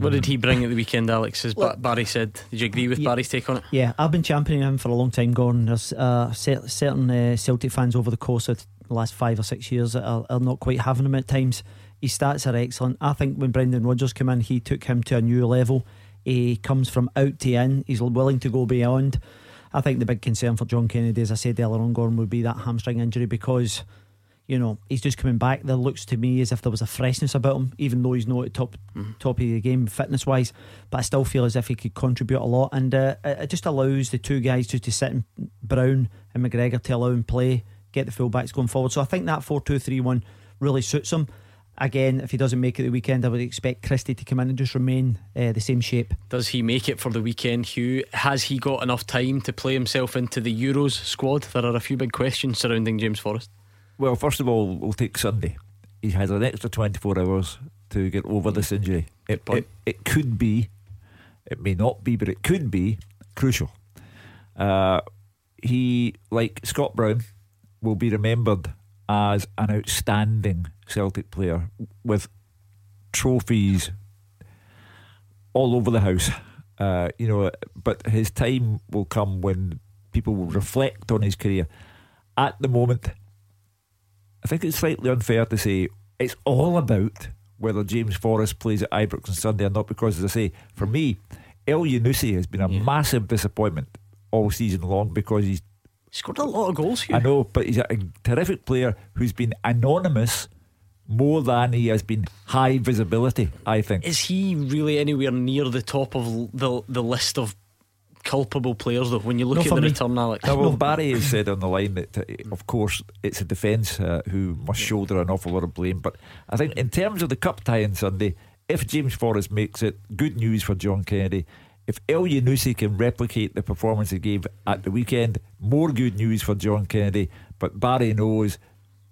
What did he bring at the weekend, Alex? As Barry said, did you agree with Yeah. Barry's take on it? Yeah, I've been championing him for a long time, Gordon. There's uh, certain uh, Celtic fans over the course of the last five or six years that are, are not quite having him at times. His stats are excellent. I think when Brendan Rodgers came in, he took him to a new level. He comes from out to in. He's willing to go beyond. I think the big concern for John Kennedy, as I said earlier on, Gordon, would be that hamstring injury because, you know, he's just coming back. There looks to me as if there was a freshness about him, even though he's not at top top of the game fitness wise. But I still feel as if he could contribute a lot, and uh, it just allows the two guys just to sit in Brown and McGregor to allow him play, get the fullbacks going forward. So I think that four two three one really suits him. Again, if he doesn't make it the weekend, I would expect Christie to come in and just remain uh, the same shape. Does he make it for the weekend, Hugh? Has he got enough time to play himself into the Euros squad? There are a few big questions surrounding James Forrest. Well, first of all, we'll take Sunday. He has an extra 24 hours to get over this injury. It, it, it could be, it may not be, but it could be crucial. Uh, he, like Scott Brown, will be remembered as an outstanding Celtic player with trophies all over the house. Uh, you know, but his time will come when people will reflect on his career. At the moment, I think it's slightly unfair to say it's all about whether James Forrest plays at Ibrox on Sunday or not. Because, as I say, for me, Elyounoussi has been a massive disappointment all season long because he's scored a lot of goals. Hugh. I know, but he's a terrific player who's been anonymous more than he has been high visibility. I think. Is he really anywhere near the top of the the list of culpable players, though? When you look No, at the me. return, Alex. Now, well, Barry has said on the line that, of course, it's a defence uh, who must shoulder an awful lot of blame. But I think, in terms of the cup tie on Sunday, if James Forrest makes it, good news for John Kennedy. If Elyounoussi can replicate the performance he gave at the weekend, more good news for John Kennedy. But Barry knows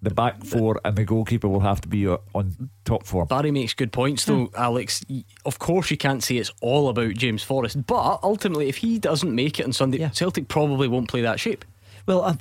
the back four and the goalkeeper will have to be uh, on top form. Barry makes good points, though, Alex. Of course, you can't say it's all about James Forrest, but ultimately, if he doesn't make it on Sunday, Celtic probably won't play that shape. Well, I,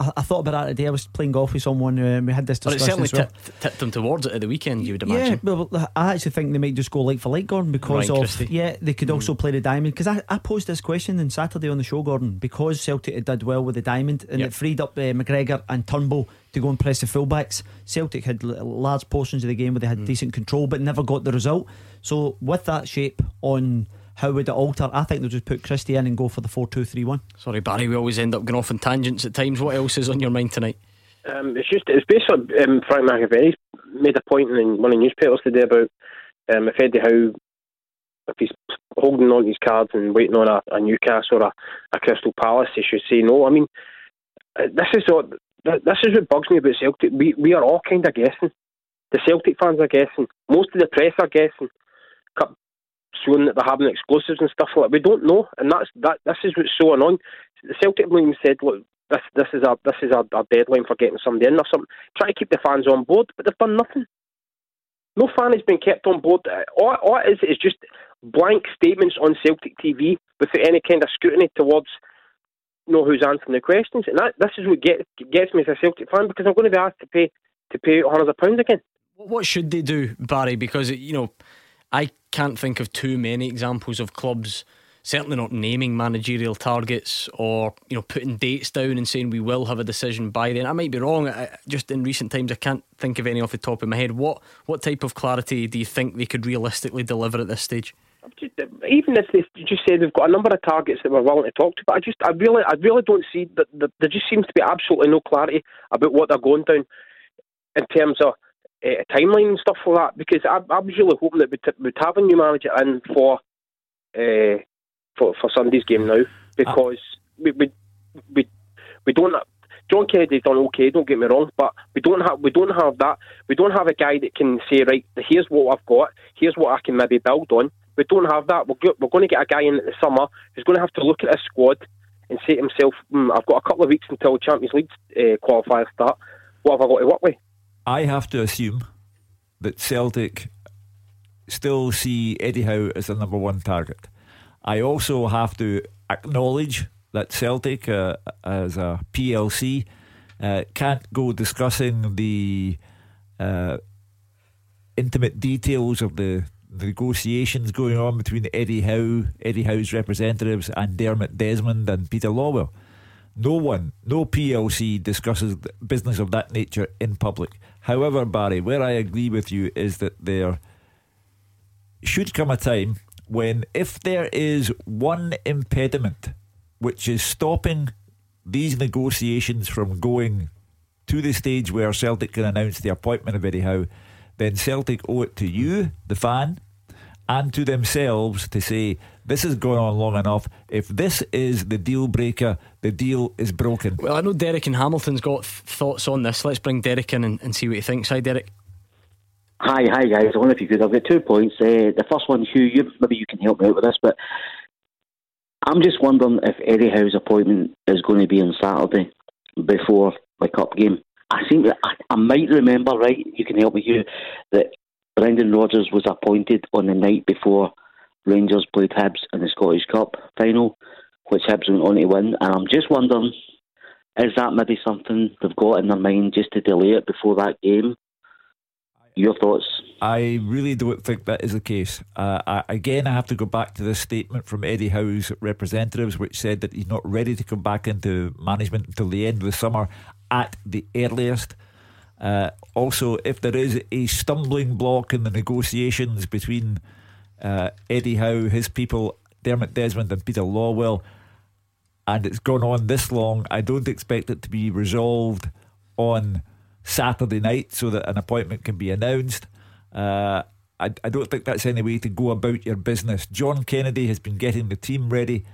I, I thought about that today. I was playing golf with someone uh, and we had this But it discussion. certainly as well. tipped, tipped them towards it at the weekend, you would imagine. Yeah, well, I actually think they might just go like for like, Gordon, because Ryan of Christie. yeah, they could also play the diamond. Because I, I posed this question on Saturday on the show, Gordon, because Celtic had did well with the diamond and Yep. it freed up uh, McGregor and Turnbull to go and press the fullbacks. Celtic had large portions of the game where they had decent control, but never got the result. So with that shape on. How would it alter? I think they'll just put Christie in and go for the 4 2 3 1. Sorry, Barry, we always end up going off on tangents at times. What else is on your mind tonight? Um, it's just it's basically um, Frank McAvenny made a point in one of the newspapers today about um, if Eddie Howe if he's holding on to his cards and waiting on a, a Newcastle or a, a Crystal Palace, he should say no. I mean, uh, this is what this is what bugs me about Celtic. We we are all kind of guessing. The Celtic fans are guessing. Most of the press are guessing. Showing that they're having exclusives and stuff like that. We don't know, and that's that. This is what's so annoying. The Celtic even said, "Look, this this is our this is our, our deadline for getting somebody in or something." Try to keep the fans on board, but they've done nothing. No fan has been kept on board. All, all it is is just blank statements on Celtic TV without any kind of scrutiny towards you know who's answering the questions, and that this is what get, gets me as a Celtic fan because I'm going to be asked to pay to pay hundreds of pounds again. What should they do, Barry? Because, you know, I can't think of too many examples of clubs certainly not naming managerial targets or you know putting dates down and saying we will have a decision by then. I might be wrong. I, just in recent times, I can't think of any off the top of my head. What what type of clarity do you think they could realistically deliver at this stage? even if they just say they've got a number of targets that we're willing to talk to, but I just, I really, I really don't see that. that there just seems to be absolutely no clarity about what they're going down in terms of uh, timeline and stuff like that. Because I, I was really hoping that we'd, we'd have a new manager in for, uh, for for Sunday's game now, because we, we we we don't. John Kennedy's done okay. Don't get me wrong, but we don't have we don't have that. We don't have a guy that can say right. Here's what I've got. Here's what I can maybe build on. We don't have that. We're, go- we're going to get a guy in the summer who's going to have to look at his squad and say to himself, hmm, "I've got a couple of weeks until Champions League uh, qualifiers start. What have I got to work with?" I have to assume that Celtic still see Eddie Howe as the number one target. I also have to acknowledge that Celtic, uh, as a PLC, uh, can't go discussing the uh, intimate details of the negotiations going on between Eddie Howe, Eddie Howe's representatives, and Dermot Desmond and Peter Lawwell. No one, no PLC discusses business of that nature in public. However, Barry, where I agree with you is that there should come a time when, if there is one impediment which is stopping these negotiations from going to the stage where Celtic can announce the appointment of Eddie Howe, then Celtic owe it to you, the fan, and to themselves to say, this has gone on long enough. If this is the deal breaker, the deal is broken. Well, I know Derek and Hamilton's got th- thoughts on this. Let's bring Derek in and, and see what he thinks. Hi, Derek. Hi, hi guys. I wonder if you could. I've got two points. Uh, the first one, Hugh, you, maybe you can help me out with this, but I'm just wondering if Eddie Howe's appointment is going to be on Saturday before the cup game. I think I, I might remember right. You can help me, Hugh, that Brendan Rodgers was appointed on the night before Rangers played Hibs in the Scottish Cup final, which Hibs went on to win. And I'm just wondering, is that maybe something they've got in their mind just to delay it before that game? Your thoughts? I really don't think that is the case. Uh, I, again, I have to go back to this statement from Eddie Howe's representatives, which said that he's not ready to come back into management until the end of the summer at the earliest. Uh, also, if there is a stumbling block in the negotiations between uh, Eddie Howe, his people, Dermot Desmond, and Peter Lawwell, and it's gone on this long, I don't expect it to be resolved on Saturday night so that an appointment can be announced. Uh, I, I don't think that's any way to go about your business. John Kennedy has been getting the team ready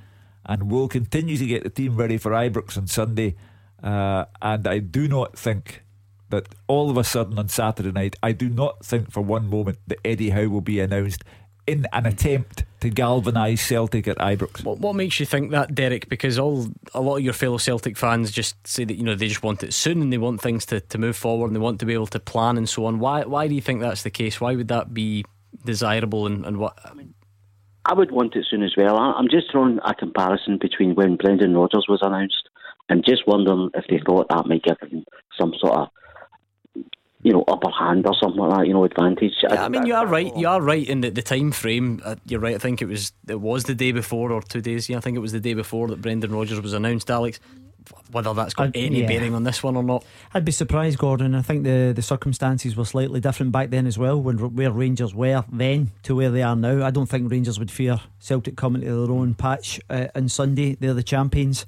and will continue to get the team ready for Ibrox on Sunday. Uh, and I do not think that all of a sudden on Saturday night, I do not think for one moment that Eddie Howe will be announced in an attempt to galvanise Celtic at Ibrox. What, what makes you think that, Derek? Because all a lot of your fellow Celtic fans just say that you know they just want it soon and they want things to, to move forward and they want to be able to plan and so on. Why why do you think that's the case? Why would that be desirable and, and what? I mean, I would want it soon as well. I'm just throwing a comparison between when Brendan Rodgers was announced and just wondering if they thought that might give them some sort of you know, upper hand or something like that, you know, advantage. Yeah, I mean, you are right. You are right in the, the time frame. Uh, you're right. I think it was it was the day before or two days. Yeah, I think it was the day before that Brendan Rodgers was announced. Alex, whether that's got I'd, any yeah. bearing on this one or not, I'd be surprised, Gordon. I think the the circumstances were slightly different back then as well. When where Rangers were then to where they are now, I don't think Rangers would fear Celtic coming to their own patch uh, on Sunday. They're the champions.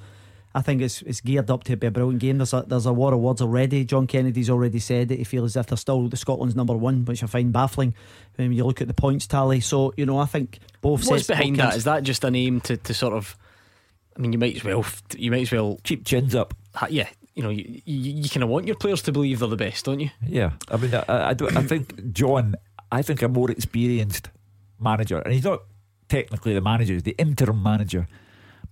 I think it's it's geared up to be a brilliant game. There's a there's a war of words already. John Kennedy's already said that he feels as if they're still the Scotland's number one, which I find baffling when you look at the points tally. So you know, I think both. What's behind that? Is that just an aim to, to sort of? I mean, you might as well you might as well keep chins up. Yeah, you know, you, you, you kind of want your players to believe they're the best, don't you? Yeah, I mean, I, I, I think John. I think a more experienced manager, and he's not technically the manager; he's the interim manager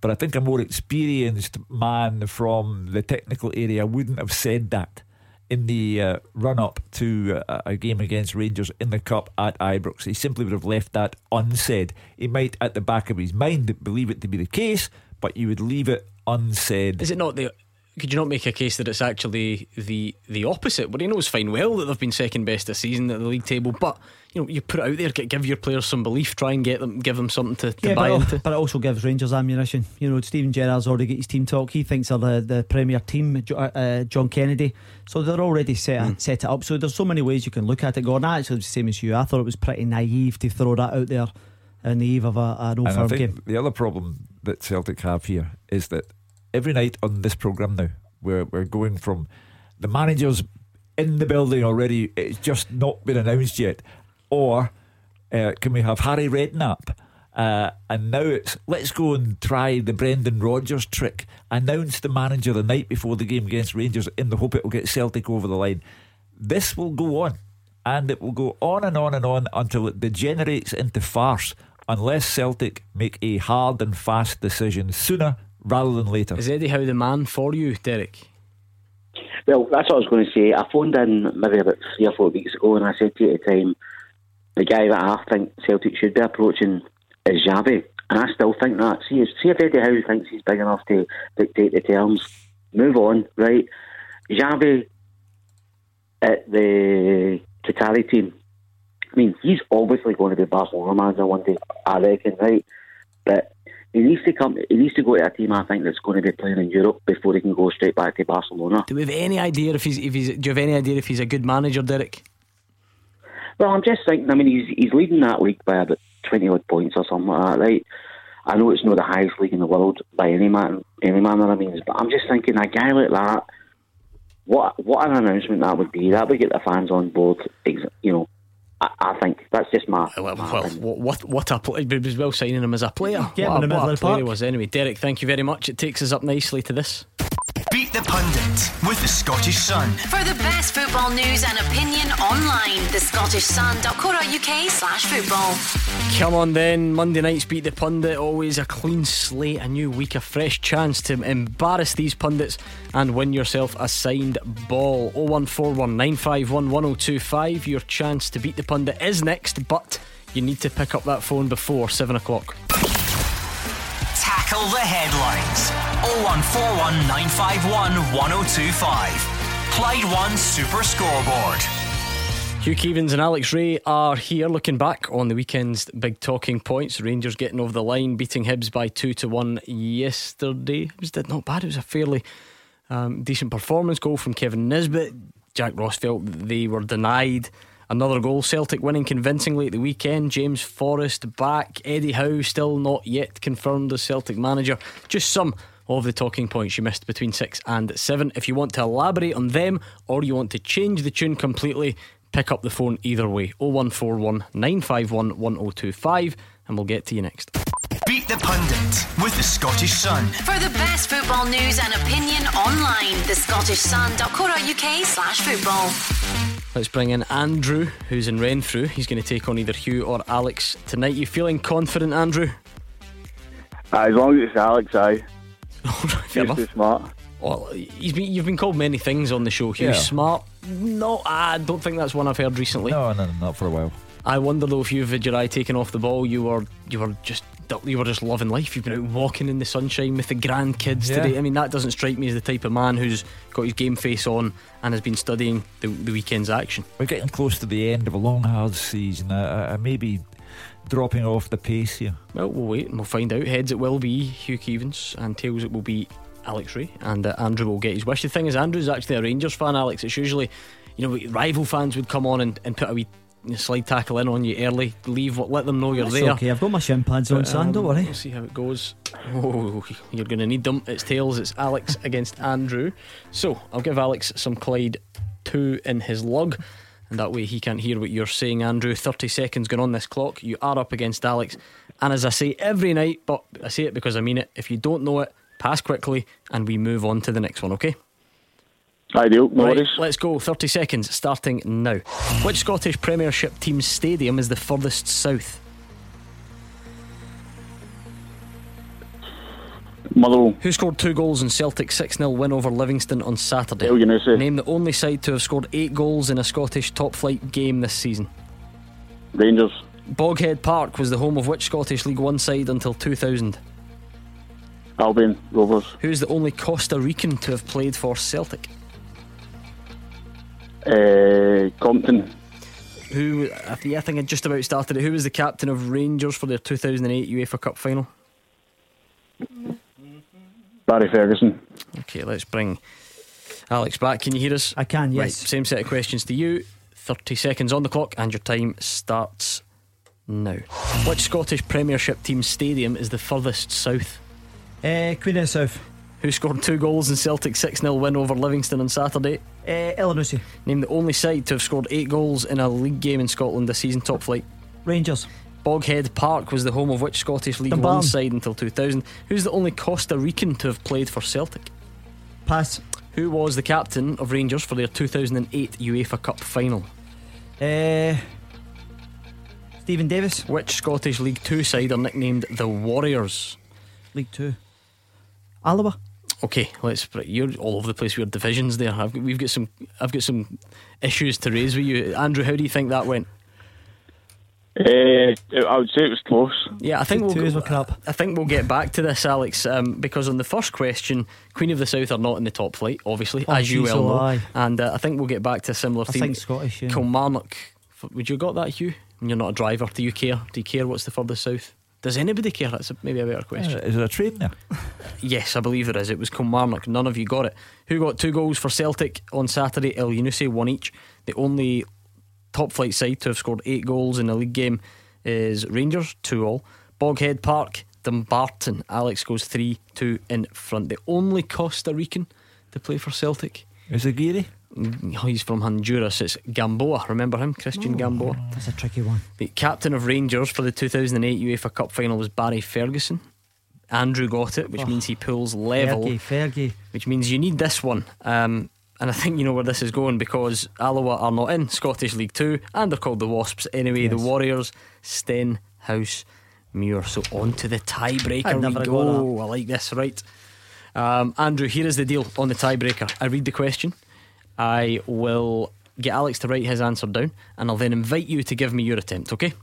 but I think a more experienced man from the technical area wouldn't have said that in the uh, run up to uh, a game against Rangers in the Cup at Ibrox. He simply would have left that unsaid. He might, at the back of his mind, believe it to be the case, but you would leave it unsaid. Is it not the could you not make a case that it's actually the the opposite? Well, he knows fine well that they've been second best this season at the league table, but you know you put it out there, give your players some belief, try and get them, give them something to, to yeah, buy but into. But it also gives Rangers ammunition. You know, Steven Gerrard's already got his team talk. He thinks they're the, the premier team, uh, uh, John Kennedy. So they're already set mm. set it up. So there's so many ways you can look at it. Gordon, actually, the same as you. I thought it was pretty naive to throw that out there on the eve of a, an old firm game. The other problem that Celtic have here is that every night on this programme now we're, we're going from the managers in the building already, it's just not been announced yet. Or uh, can we have Harry Redknapp? Uh, and now it's let's go and try the Brendan Rodgers trick. Announce the manager the night before the game against Rangers in the hope it will get Celtic over the line. This will go on, and it will go on and on and on until it degenerates into farce unless Celtic make a hard and fast decision sooner rather than later. Is Eddie Howe the man for you, Derek? Well, that's what I was going to say. I phoned in maybe about three or four weeks ago and I said to you at the time, the guy that I think Celtic should be approaching is Xavi. And I still think that. See, if- see if Eddie Howe thinks he's big enough to dictate the terms, move on, right? Xavi at the Qatari team. I mean, he's obviously going to be Barcelona manager one day, I reckon, right? But he needs to come. He needs to go to a team I think that's going to be playing in Europe before he can go straight back to Barcelona. Do we have any idea if he's if he's? Do you have any idea if he's a good manager, Derek? Well, I'm just thinking. I mean, he's he's leading that league by about twenty odd points or something like that, right? I know it's not the highest league in the world by any man, any manner of means, but I'm just thinking a guy like that. What what an announcement that would be! That would get the fans on board. You know, I, I think that's just my. Well, my well what what, what a play! It was well signing him as a player. Yeah, what in the a, middle what a of the player he park. was anyway. Derek, thank you very much. It takes us up nicely to this. Beat the Pundit with the Scottish Sun. For the best football news and opinion online, thescottishsun.co.uk slash football. Come on then, Monday nights beat the pundit. Always a clean slate, a new week, a fresh chance to embarrass these pundits and win yourself a signed ball. 0141 951 1025. Your chance to beat the pundit is next, but you need to pick up that phone before 7 o'clock. Tackle the headlines. 0141 951 1025. Clyde One Super Scoreboard. Hugh Keevins and Alex Rae are here looking back on the weekend's big talking points. Rangers getting over the line, beating Hibs by 2 to 1 yesterday. It was not bad, it was a fairly um, decent performance. Goal from Kevin Nisbet. Jack Ross felt they were denied another goal. Celtic winning convincingly at the weekend. James Forrest back. Eddie Howe still not yet confirmed as Celtic manager. Just some of the talking points you missed between 6 and 7. If you want to elaborate on them or you want to change the tune completely, pick up the phone either way 0141 951 1025 and we'll get to you next. Beat the Pundit with the Scottish Sun. For the best football news and opinion online, the thescottishsun.co.uk slash football. Let's bring in Andrew, who's in Renfrew. He's going to take on either Hugh or Alex tonight. You feeling confident, Andrew? Aye, as long as it's Alex, I. Fair He's too smart. Well, he's been, you've been called many things on the show. Hugh Yeah. smart. No, I don't think that's one I've heard recently. No, no, not for a while. I wonder though if you've had your eye taken off the ball, you were you were just you were just loving life. You've been out walking in the sunshine with the grandkids Yeah. today. I mean, that doesn't strike me as the type of man who's got his game face on and has been studying the, the weekend's action. We're getting close to the end of a long, hard season. Uh, uh, uh, I, I may be dropping off the pace here. Well, we'll wait and we'll find out. Heads it will be Hugh Keevins, and tails it will be Alex Rae, and uh, Andrew will get his wish. The thing is, Andrew's actually a Rangers fan, Alex. It's usually, you know, rival fans would come on and, and put a wee slide tackle in on you early, leave, what let them know you're That's there. okay, I've got my shin pads on, um, don't worry. We'll see how it goes. Oh, you're going to need them. It's tails. It's Alex against Andrew. So I'll give Alex some Clyde two in his lug, and that way he can't hear what you're saying, Andrew. 30 seconds going on this clock. You are up against Alex. And as I say every night, but I say it because I mean it, if you don't know it, pass quickly and we move on to the next one, okay? Ideal, no Right, worries. let's go. 30 seconds starting now. Which Scottish Premiership team's stadium is the furthest south? Motherwell. Who scored two goals in Celtic's 6 0 win over Livingston on Saturday? Elyounoussi. Name the only side to have scored eight goals in a Scottish top flight game this season. Rangers. Boghead Park was the home of which Scottish League One side until 2000? Albion Rovers. Who is the only Costa Rican to have played for Celtic? Uh, Compton. Who, I think I think I just about started it. Who was the captain of Rangers for their 2008 UEFA Cup final? Barry Ferguson. Okay, let's bring Alex back. Can you hear us? I can, Right, yes. same set of questions to you. 30 seconds on the clock, and your time starts now. Which Scottish Premiership team stadium is the furthest south? Uh, Queen of the South. Who scored two goals in Celtic's 6 0 win over Livingston on Saturday? Uh, Elyounoussi. Name the only side to have scored eight goals in a league game in Scotland this season, top flight. Rangers. Boghead Park was the home of which Scottish League One side until 2000? Who's the only Costa Rican to have played for Celtic? Pass. Who was the captain of Rangers for their 2008 UEFA Cup final? Uh, Steven Davis. Which Scottish League Two side are nicknamed the Warriors? League Two. Alloa. Okay, let's. You're all over the place with your divisions there. I've, we've got some. I've got some issues to raise with you, Andrew. How do you think that went? Uh, I would say it was close. Yeah, I think we'll Twos go, were crap. I think we'll get back to this, Alex, um, because on the first question, Queen of the South are not in the top flight, obviously, Oh, as you well know. aye. And uh, I think we'll get back to a similar I theme. think Scottish, yeah. Kilmarnock. Would you have got that, Hugh? You're not a driver. Do you care? Do you care what's the furthest south? Does anybody care? That's a, maybe a better question. Uh, is there a train there? Yes, I believe there is. It was Kilmarnock. None of you got it. Who got two goals for Celtic on Saturday? Elyounoussi, one each. The only top flight side to have scored eight goals in a league game is Rangers, two all. Boghead Park, Dumbarton. Alex goes three, two in front. The only Costa Rican to play for Celtic. Is? Mm, He's from Honduras. It's Gamboa. Remember him? Cristian Gamboa. That's a tricky one. The captain of Rangers for the 2008 UEFA Cup final was Barry Ferguson. Andrew got it, which Oh. means he pulls level Fergie, Fergie. which means you need this one. Um, and I think you know where this is going because Alloa are not in Scottish League Two and they're called the Wasps anyway. The Yes. Warriors, Stenhouse, Muir. So on to the tiebreaker we go. I like this, right? Um, Andrew, here is the deal on the tiebreaker. I read the question. I will get Alex to write his answer down, and I'll then invite you to give me your attempt. Okay?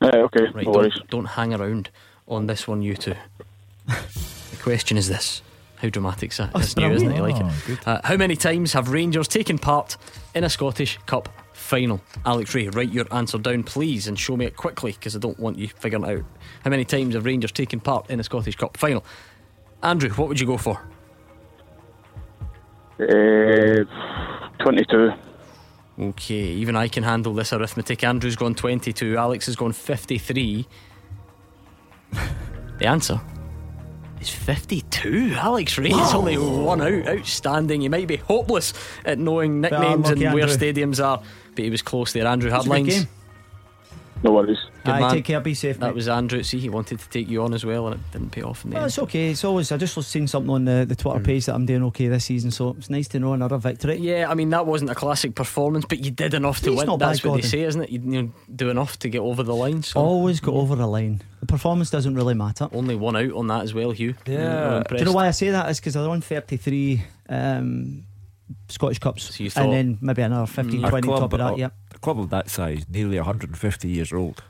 Uh, okay, Right. no. Don't, don't hang around on this one, you two. the question is this. How dramatic is that? Oh, It's new, isn't it? You like Oh, it? good. Uh, how many times have Rangers taken part in a Scottish Cup final? Alex Rae, write your answer down, please, and show me it quickly because I don't want you figuring out. How many times have Rangers taken part in a Scottish Cup final? Andrew, what would you go for? Uh, 22. Okay, even I can handle this arithmetic. Andrew's gone 22, Alex has gone 53. the answer is 52. Alex Rae is only one out. Outstanding. You might be hopeless at knowing nicknames and where Andrew. stadiums are, but he was close there. Andrew It's a good Hardlines. Game. No worries. Good Aye, man. take care, be safe. That mate. was Andrew. See, he wanted to take you on as well, and it didn't pay off in the Well, end. it's okay. It's always I just was seeing something on the, the Twitter Hmm. page that I'm doing okay this season, so it's nice to know another victory. Yeah, I mean that wasn't a classic performance, but you did enough to He's win. not That's bad, what they say, isn't it? You, you know, do enough to get over the line. So Always go over the line. The performance doesn't really matter. only one out on that as well, Hugh. Yeah. Do you know why I say that? Is because they're on 33 um, Scottish Cups, So you thought- and then maybe another 15, A 20 club, top of that. Yeah, A club of that size, nearly 150 years old.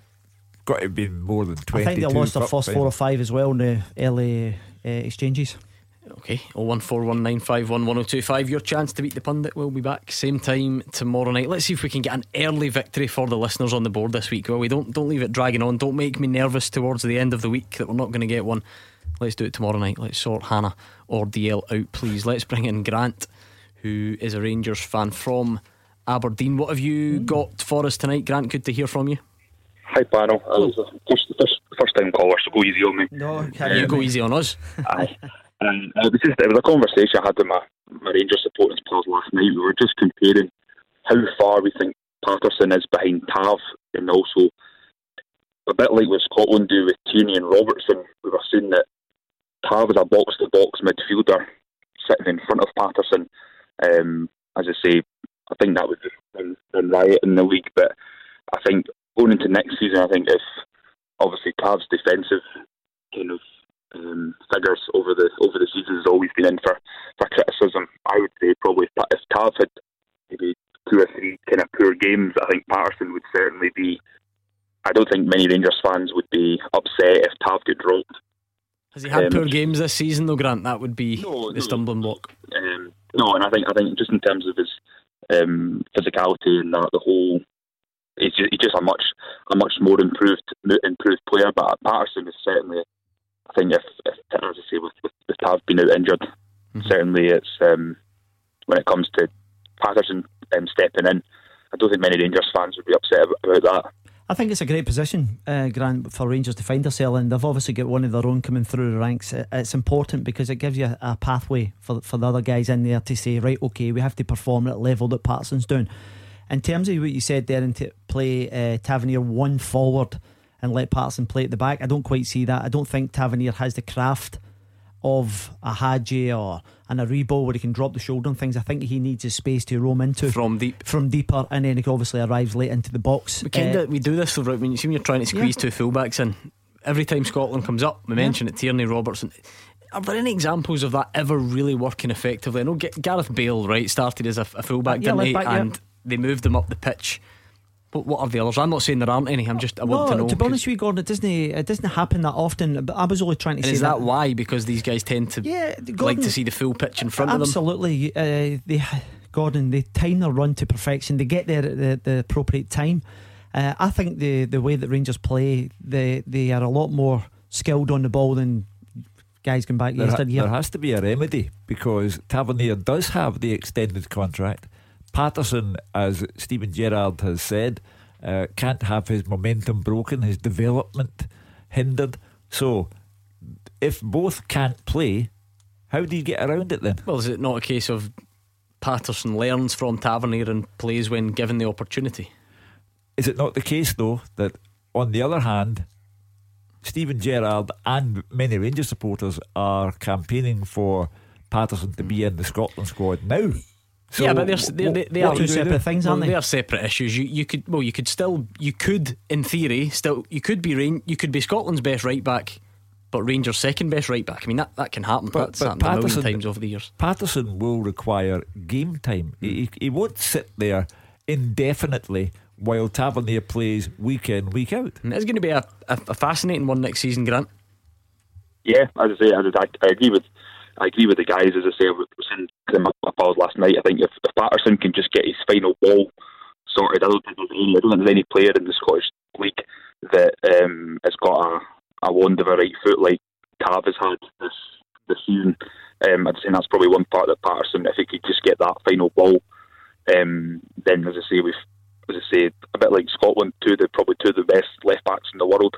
Got to be more than 20. I think they lost their first four or five as well in the early uh, exchanges. Okay, 01419511025. Your chance to beat the pundit. We'll be back same time tomorrow night. Let's see if we can get an early victory for the listeners on the board this week. Well, we don't don't leave it dragging on. Don't make me nervous towards the end of the week that we're not going to get one. Let's do it tomorrow night. Let's sort Hannah or DL out, please. Let's bring in Grant, who is a Rangers fan from Aberdeen. What have you got for us tonight, Grant? Good to hear from you. Hi, panel. I was a first, first, first time caller, so go easy on me. No, you go easy on us. Aye. And uh, it was just it was a conversation I had with my, my Rangers supporters pals last night. We were just comparing how far we think Patterson is behind Tav, and also a bit like what Scotland do with Tierney and Robertson. We were saying that Tav is a box to box midfielder sitting in front of Patterson. Um, as I say, I think that would just bring riot in the league. But I think going into next season, I think if obviously Tav's defensive kind of um, figures over the over the season has always been in for, for criticism. I would say probably if, if Tav had maybe two or three kind of poor games, I think Patterson would certainly be. I don't think many Rangers fans would be upset if Tav got dropped. Has he had Um, poor games this season, though, Grant? That would be No, the no. stumbling block. Um, no, and I think I think just in terms of his um, physicality and that, the whole, he's just, he's just a much a much more improved improved player. But Patterson is certainly, I think if, if as I say, with with, with Tav being out injured, certainly it's um, when it comes to Patterson um, stepping in. I don't think many Rangers fans would be upset about that. I think it's a great position, uh, Grant, for Rangers to find themselves in. They've obviously got one of their own coming through the ranks. It's important because it gives you a, pathway for for the other guys in there to say, right, okay, we have to perform at level that Patterson's doing. In terms of what you said there, and to play uh, Tavernier one forward and let Patterson play at the back, I don't quite see that. I don't think Tavernier has the craft of a Hagi or an Aribo where he can drop the shoulder and things. I think he needs his space to roam into from deep, from deeper, and then he obviously arrives late into the box. We kind Uh, of we do this though, right? When you see when you're trying to squeeze two fullbacks in, every time Scotland comes up, we mention it. Tierney, Robertson. Are there any examples of that ever really working effectively? I know G- Gareth Bale, right, started as a, a fullback, Yeah, didn't he? back, yeah. and they moved him up the pitch What, what are the others? I'm not saying there aren't any. I'm just I want no, to know. to be honest with you, Gordon, it doesn't it doesn't happen that often. But I was only trying to and say is that, why? Because these guys tend to Yeah, like to see the full pitch in front of them. Absolutely, uh, they Gordon they time their run to perfection. They get there at the, the appropriate time. Uh, I think the the way that Rangers play, they they are a lot more skilled on the ball than guys going back There, ha- there has to be a remedy because Tavernier does have the extended contract. Patterson, as Steven Gerrard has said, uh, can't have his momentum broken, his development hindered. So, if both can't play, how do you get around it then? Well, is it not a case of Patterson learns from Tavernier and plays when given the opportunity? Is it not the case, though, that on the other hand, Steven Gerrard and many Rangers supporters are campaigning for Patterson to be in the Scotland squad now? So yeah, but they're, they're, they, they what are do you do? well, They are separate issues. You you could well you could still you could in theory still you could be Rain, you could be Scotland's best right back, but Rangers' second best right back. I mean that, that can happen. But- That's but happened a million Patterson- times over the years. Patterson will require game time. He, he won't sit there indefinitely while Tavernier plays week in, week out. And it's going to be a, a, a fascinating one next season, Grant. Yeah, as I say, I, I, I agree with I agree with the guys. As I say, I was my, my last night. I think if, if Patterson can just get his final ball sorted, I don't think there's any, I don't think there's any player in the Scottish league that um, has got a, a wand of a right foot like Tav has had this this season. Um, I'd say that's probably one part that Patterson, if he could just get that final ball, um, then as I say, we've as I say, a bit like Scotland, two the probably two of the best left backs in the world.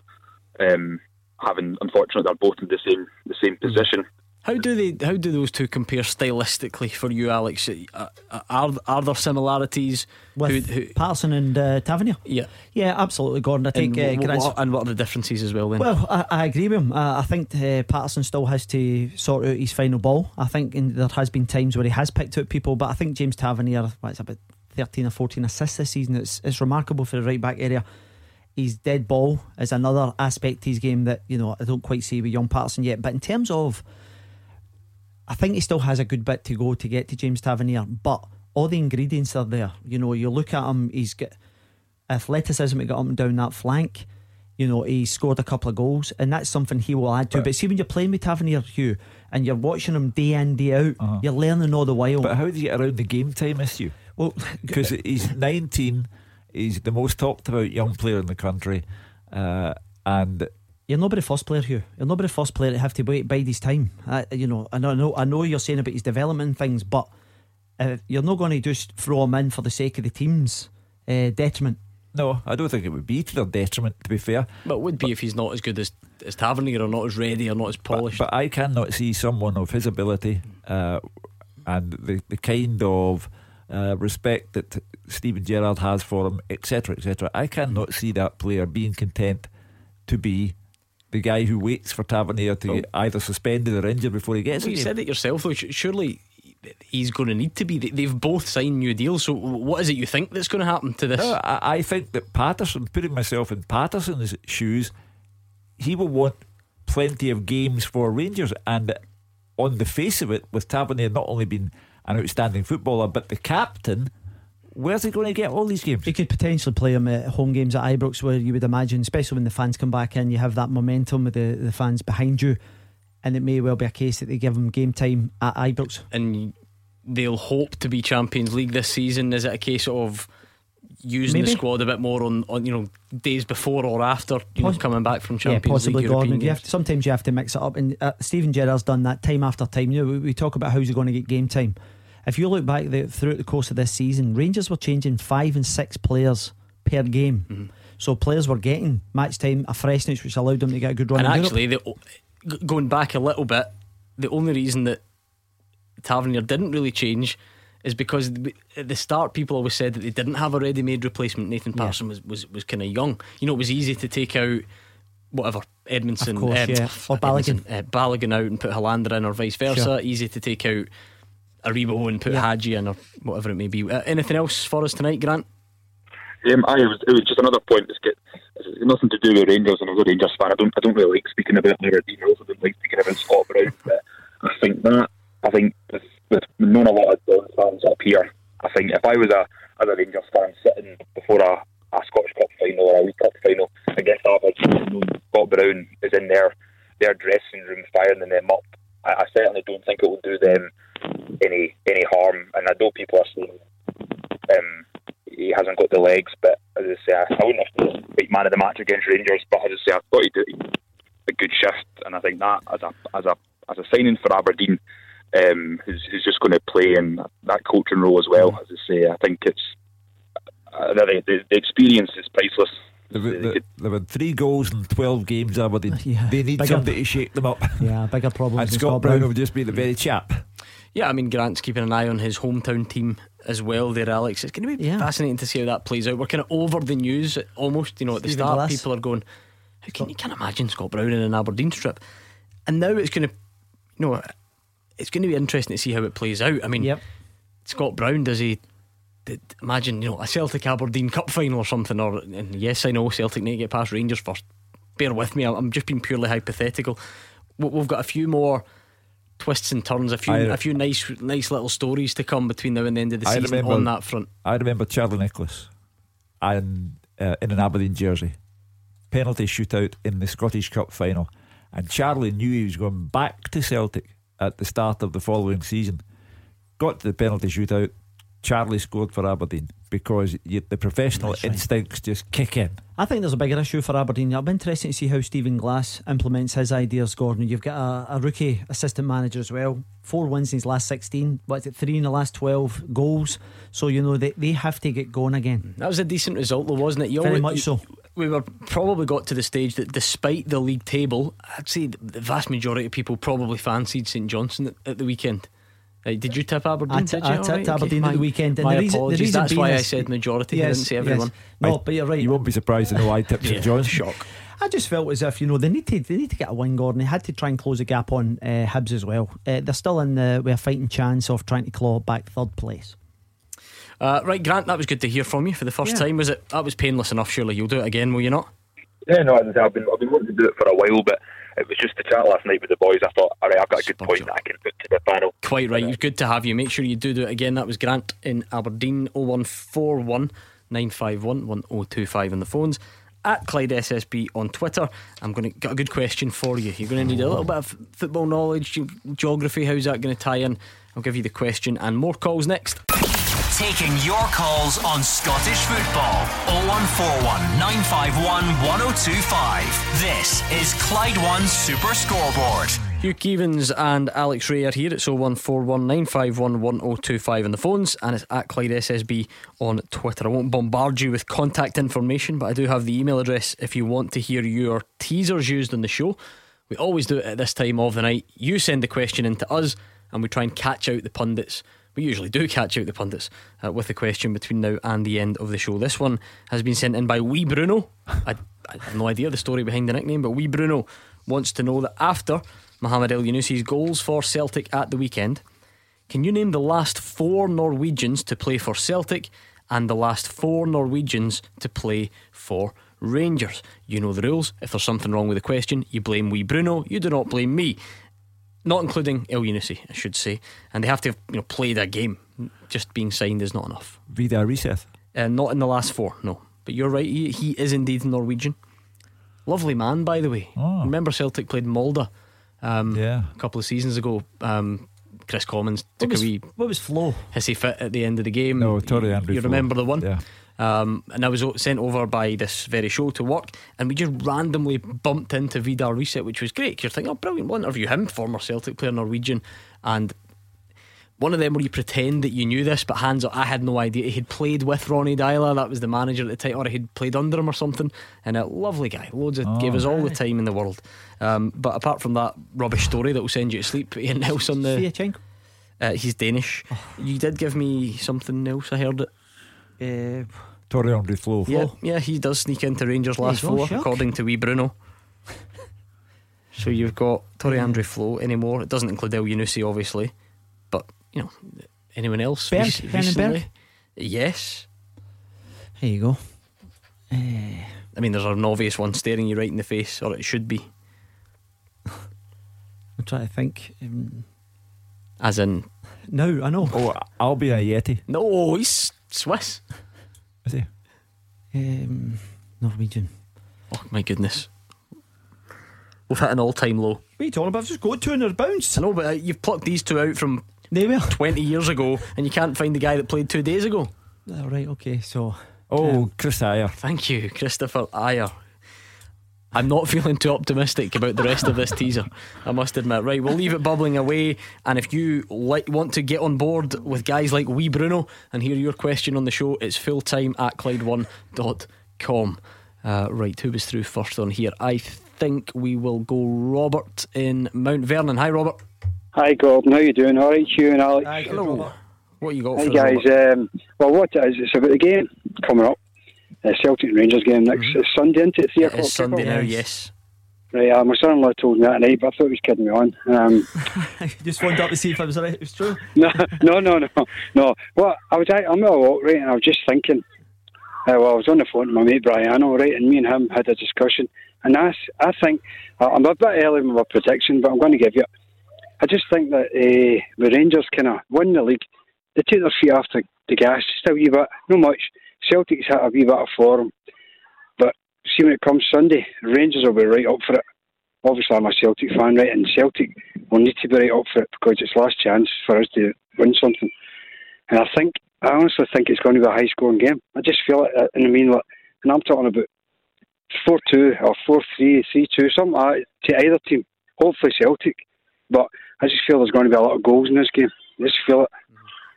Um, having unfortunately they're both in the same the same position. How do they? How do those two compare stylistically for you, Alex? Uh, uh, Are are there similarities with Who- who- Patterson and uh, Tavernier. Yeah, yeah, absolutely, Gordon. I think and, uh, what, and what are the differences as well? Then, Well, I, I agree with him. Uh, I think uh, Patterson still has to sort out his final ball. I think in, there has been times where he has picked out people, but I think James Tavernier, well, it's about 13 or 14 assists this season. It's, it's remarkable for the right back area. His dead ball is another aspect to his game that, you know, I don't quite see with young Patterson yet. But in terms of, I think he still has a good bit to go to get to James Tavernier, but all the ingredients are there. You know, you look at him, he's got athleticism to get up and down that flank. You know, he scored a couple of goals, and that's something he will add to. But, see, when you're playing with Tavernier, Hugh, and you're watching him day in, day out, you're learning all the while. But how do you get around the game time issue? Well, because he's 19, he's the most talked about young player in the country, uh, and You're not the first player, Hugh. You're not the first player to have to wait bide his time. Uh, you know, I know, I know, I know you're saying about his development and things, but uh, you're not going to just throw him in for the sake of the team's uh, detriment. no, I don't think it would be to their detriment. To be fair, but it would be if he's not as good as as Tavernier or not as ready or not as polished. But I cannot see someone of his ability uh, and the, the kind of uh, respect that Steven Gerrard has for him, etc., etc. I cannot see that player being content to be the guy who waits for Tavernier to get either suspended or injured before he gets Well, you said it yourself, though. Surely he's going to need to be. They- They've both signed new deals. So, what is it you think that's going to happen to this? No, I, I think that Patterson, putting myself in Patterson's shoes, he will want plenty of games for Rangers. And on the face of it, with Tavernier not only being an outstanding footballer, but the captain, where's he going to get all these games? He could potentially play him at home games at Ibrox, where you would imagine, especially when the fans come back in, you have that momentum with the, the fans behind you, and it may well be a case that they give him game time at Ibrox. and they'll hope to be Champions League this season. Is it a case of using the squad a bit more on, on you know days before or after you know coming back from Yeah, Champions possibly League European Gordon. You have to, sometimes you have to mix it up, and uh, Steven Gerrard's done that time after time. You know, we, we talk about how's he going to get game time. If you look back the, throughout the course of this season, Rangers were changing five and six players per game, Mm-hmm. so players were getting match time, a freshness which allowed them to get a good run. And actually, the, going back a little bit, the only reason that Tavernier didn't really change is because at the start people always said that they didn't have a ready-made replacement. Nathan Patterson was was, was kind of young. You know, it was easy to take out whatever Edmondson, course, um, yeah. Or Edmondson, uh, Balogun out and put Helander in, or vice versa. Sure. Easy to take out Aribo and put Yeah. Hagi in, or whatever it may be. Uh, anything else for us tonight, Grant? Um, I, it, was, it was just another point. It's, get, it's nothing to do with Rangers, and I was a Rangers fan. I don't, I don't really like speaking about their details. I don't like speaking about Scott Brown, but I think that I think with, with knowing a lot of Don fans up here, I think if I was a as a Rangers fan sitting before a, a Scottish Cup final or a League Cup final against Aberdeen. You know, Scott Brown is in their their dressing room firing them up. I, I certainly don't think it will do them any any harm. And I know people are saying um, he hasn't got the legs, but as I say, I, I wouldn't have to big man of the match against Rangers. But as I say, I thought he did a good shift, and I think that as a as a as a signing for Aberdeen, um, who's, who's just going to play in that coaching role as well. As I say, I think it's uh, the, the, the experience is priceless. They've, they, they've had three goals in 12 games, Aberdeen. They need Bigger- somebody to shake them up. Yeah, bigger problems. And than Scott Brown will just be the very chap. Yeah, I mean Grant's keeping an eye on his hometown team as well. There, Alex. It's going to be fascinating to see how that plays out. We're kind of over the news almost. You know, at the Stephen start, Glass. people are going, "How can you can't imagine Scott Brown in an Aberdeen strip?" And now it's going to, you know, it's going to be interesting to see how it plays out. I mean, Scott Brown does he? did- Imagine you know a Celtic Aberdeen Cup final or something, or and yes, I know Celtic need to get past Rangers first. Bear with me, I'm just being purely hypothetical. We've got a few more twists and turns, a few I- a few nice nice little stories to come between now and the end of the I season remember on that front. I remember Charlie Nicholas and uh, in an Aberdeen jersey, penalty shootout in the Scottish Cup final, and Charlie knew he was going back to Celtic at the start of the following season. Got to the penalty shootout. Charlie scored for Aberdeen because you, the professional instincts just kick in. I think there's a bigger issue for Aberdeen. It'll be interesting to see how Stephen Glass implements his ideas, Gordon. You've got a, a rookie assistant manager as well. Four wins in his last 16. What's it, three in the last 12 goals. So, you know, they, they have to get going again. That was a decent result, though, wasn't it? You Very always- much so. We were probably got to the stage that, despite the league table, I'd say the vast majority of people probably fancied St Johnstone at, at the weekend. Uh, did you tip Aberdeen? I, t- did you? I tipped right, okay. Aberdeen at the weekend. And my the reason, the reason That's being why I said majority. I didn't say yes. everyone. No, but you're right. You won't be surprised to know I tipped St Yeah, John's. Shock. I just felt as if you know they need to they need to get a win, Gordon. They had to try and close the gap on uh, Hibs as well. Uh, they're still in the with a fighting chance of trying to claw back third place. Uh, right, Grant, that was good to hear from you for the first Yeah. time. Was it? That was painless enough. Surely you'll do it again, will you not? Yeah, no, as I I've been I've been wanting to do it for a while, but it was just to chat last night with the boys. I thought, all right, I've got a good point that I can put to the panel. Quite right. It's good to have you. Make sure you do do it again. That was Grant in Aberdeen 0141 951 1025 on the phones. At Clyde SSB on Twitter. I'm going to get a good question for you. You're going to need a little bit of football knowledge, geography. How's that going to tie in? I'll give you the question and more calls next. Taking your calls on Scottish football. 0141 951 1025. This is Clyde One Super Scoreboard. Hugh Keevins and Alex Rae are here. It's 0141 951 1025 on the phones and it's at Clyde SSB on Twitter. I won't bombard you with contact information, but I do have the email address if you want to hear your teasers used on the show. We always do it at this time of the night. You send the question in to us and we try and catch out the pundits. We usually do catch out the pundits uh, with the question between now and the end of the show. This one has been sent in by Wee Bruno. I, I have no idea the story behind the nickname, but Wee Bruno wants to know that after Mohamed Elyounoussi's goals for Celtic at the weekend, can you name the last four Norwegians to play for Celtic and the last four Norwegians to play for Rangers? You know the rules. If there's something wrong with the question, you blame Wee Bruno. You do not blame me. Not including Elyounoussi, I should say. And they have to have you know, played a game. Just being signed is not enough. Vidar Riseth. Uh, not in the last four, no. But you're right, he, he is indeed Norwegian. Lovely man, by the way. Remember Celtic played Molde um, Yeah. a couple of seasons ago. Um, Chris Commons What took was, a wee what was Flo? hissy fit at the end of the game. No, Andrew You Flo. remember the one? Yeah. Um, and I was sent over by this very show to work, and we just randomly bumped into Vidar Riseth, which was great. You're thinking, oh, brilliant, we'll interview him, former Celtic player, Norwegian. And one of them where you pretend that you knew this, but hands up, I had no idea. He had played with Ronny Deila, that was the manager at the time, or he'd played under him or something. And a lovely guy, loads of, Oh, gave us all the time in the world. Um, but apart from that rubbish story that will send you to sleep, anything else on the. Uh, he's Danish. You did give me something else, I heard it. Uh, Tore André Flo. Yeah, yeah, he does sneak into Rangers last you four, Shug. according to Wee Bruno. so you've got Tore André Flo anymore. It doesn't include Elyounoussi, obviously, but you know anyone else? Berg, rec- recently? Yes. There you go. I mean, there's an obvious one staring you right in the face, or it should be, I'm trying to think. Um, as in. no, I know. Oh, Albian Ajeti. No, he's Swiss. Is he? Um, Norwegian. Oh my goodness. We've hit an all-time low. What are you talking about? I've just got 200 bounce. I know, but uh, you've plucked these two out from they were 20 years ago, and you can't find the guy that played two days ago. Oh, right, okay, so. Oh, Chris Ajer. Thank you, Kristoffer Ajer. I'm not feeling too optimistic about the rest of this teaser, I must admit. Right, we'll leave it bubbling away. And if you like, want to get on board with guys like Wee Bruno and hear your question on the show, it's fulltime at Clyde1.com. Uh, right, who was through first on here? I think we will go Robert in Mount Vernon. Hi, Robert. Hi, Gordon. How you doing? All right, Hugh and Alex. Hi, hello. What you got Hi, for us, guys. Robert? Um, well, what it is, it's about the game coming up. Uh, Celtic and Rangers game next it's Sunday, isn't it? Three o'clock Sunday now, yes. Right, uh, my son-in-law told me that night, but I thought he was kidding me on. Um, just phoned up to see if it was right. It was true. no, no, no, no, no. Well, I was out, I'm at a walk, right, and I was just thinking. Uh, well, I was on the phone to my mate Briano, right, and me and him had a discussion. And I, I think uh, I'm a bit early with my prediction, but I'm going to give you. I just think that uh, the Rangers kind of win the league. They take their feet off the, the gas just a wee bit, no much. Celtic's had a wee bit of form, but see when it comes Sunday, Rangers will be right up for it. Obviously, I'm a Celtic fan, right, and Celtic will need to be right up for it because it's last chance for us to win something. And I think, I honestly think it's going to be a high scoring game. I just feel it, and I mean, and I'm talking about 4 2 or 4 3, 3 2, something like to either team. Hopefully Celtic. But I just feel there's going to be a lot of goals in this game. I just feel it.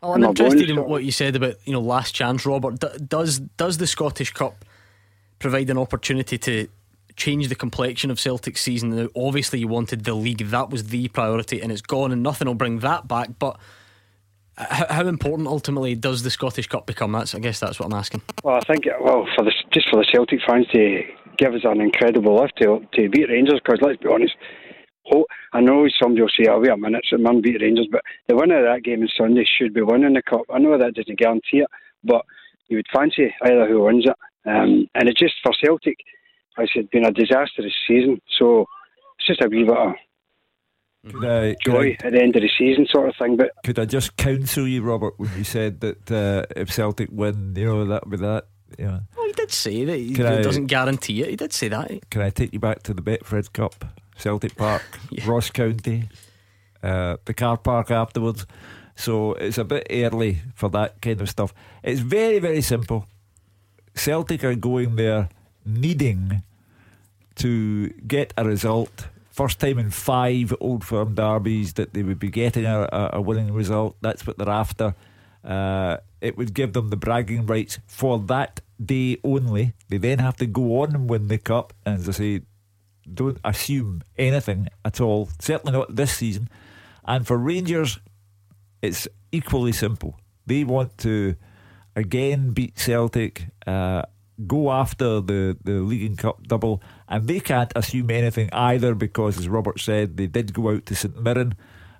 Oh, I'm interested in what you said about you know last chance, Robert. D- does does the Scottish Cup provide an opportunity to change the complexion of Celtic's season? Now, obviously, you wanted the league; that was the priority, and it's gone, and nothing will bring that back. But uh, how, how important ultimately does the Scottish Cup become? That's I guess that's what I'm asking. Well, I think, well, for the, just for the Celtic fans to give us an incredible lift to, to beat Rangers, because let's be honest, ho- I know somebody will say, oh, wait a minute, it's a man beat Rangers, but the winner of that game on Sunday should be winning the Cup. I know that doesn't guarantee it, but you would fancy either who wins it. Um, and it's just for Celtic, as it's been a disastrous season, so it's just a wee bit of Could I, could joy I- at the end of the season, sort of thing. But Could I just counsel you, Robert, when you said that uh, if Celtic win, you know, that would be that. You know. Well, he did say that he Can I- doesn't guarantee it. He did say that. Can I take you back to the Betfred Cup, Celtic Park, Ross County, uh, the car park afterwards? So it's a bit early for that kind of stuff. It's very, very simple. Celtic are going there needing to get a result. First time in five Old Firm derbies that they would be getting a, a, a winning result. That's what they're after. Uh, it would give them the bragging rights for that day only. They then have to go on and win the cup. And as I say, don't assume anything at all. Certainly not this season. And for Rangers, it's equally simple. They want to again beat Celtic, uh, go after the, the League and Cup double, and they can't assume anything either because, as Robert said, they did go out to St Mirren,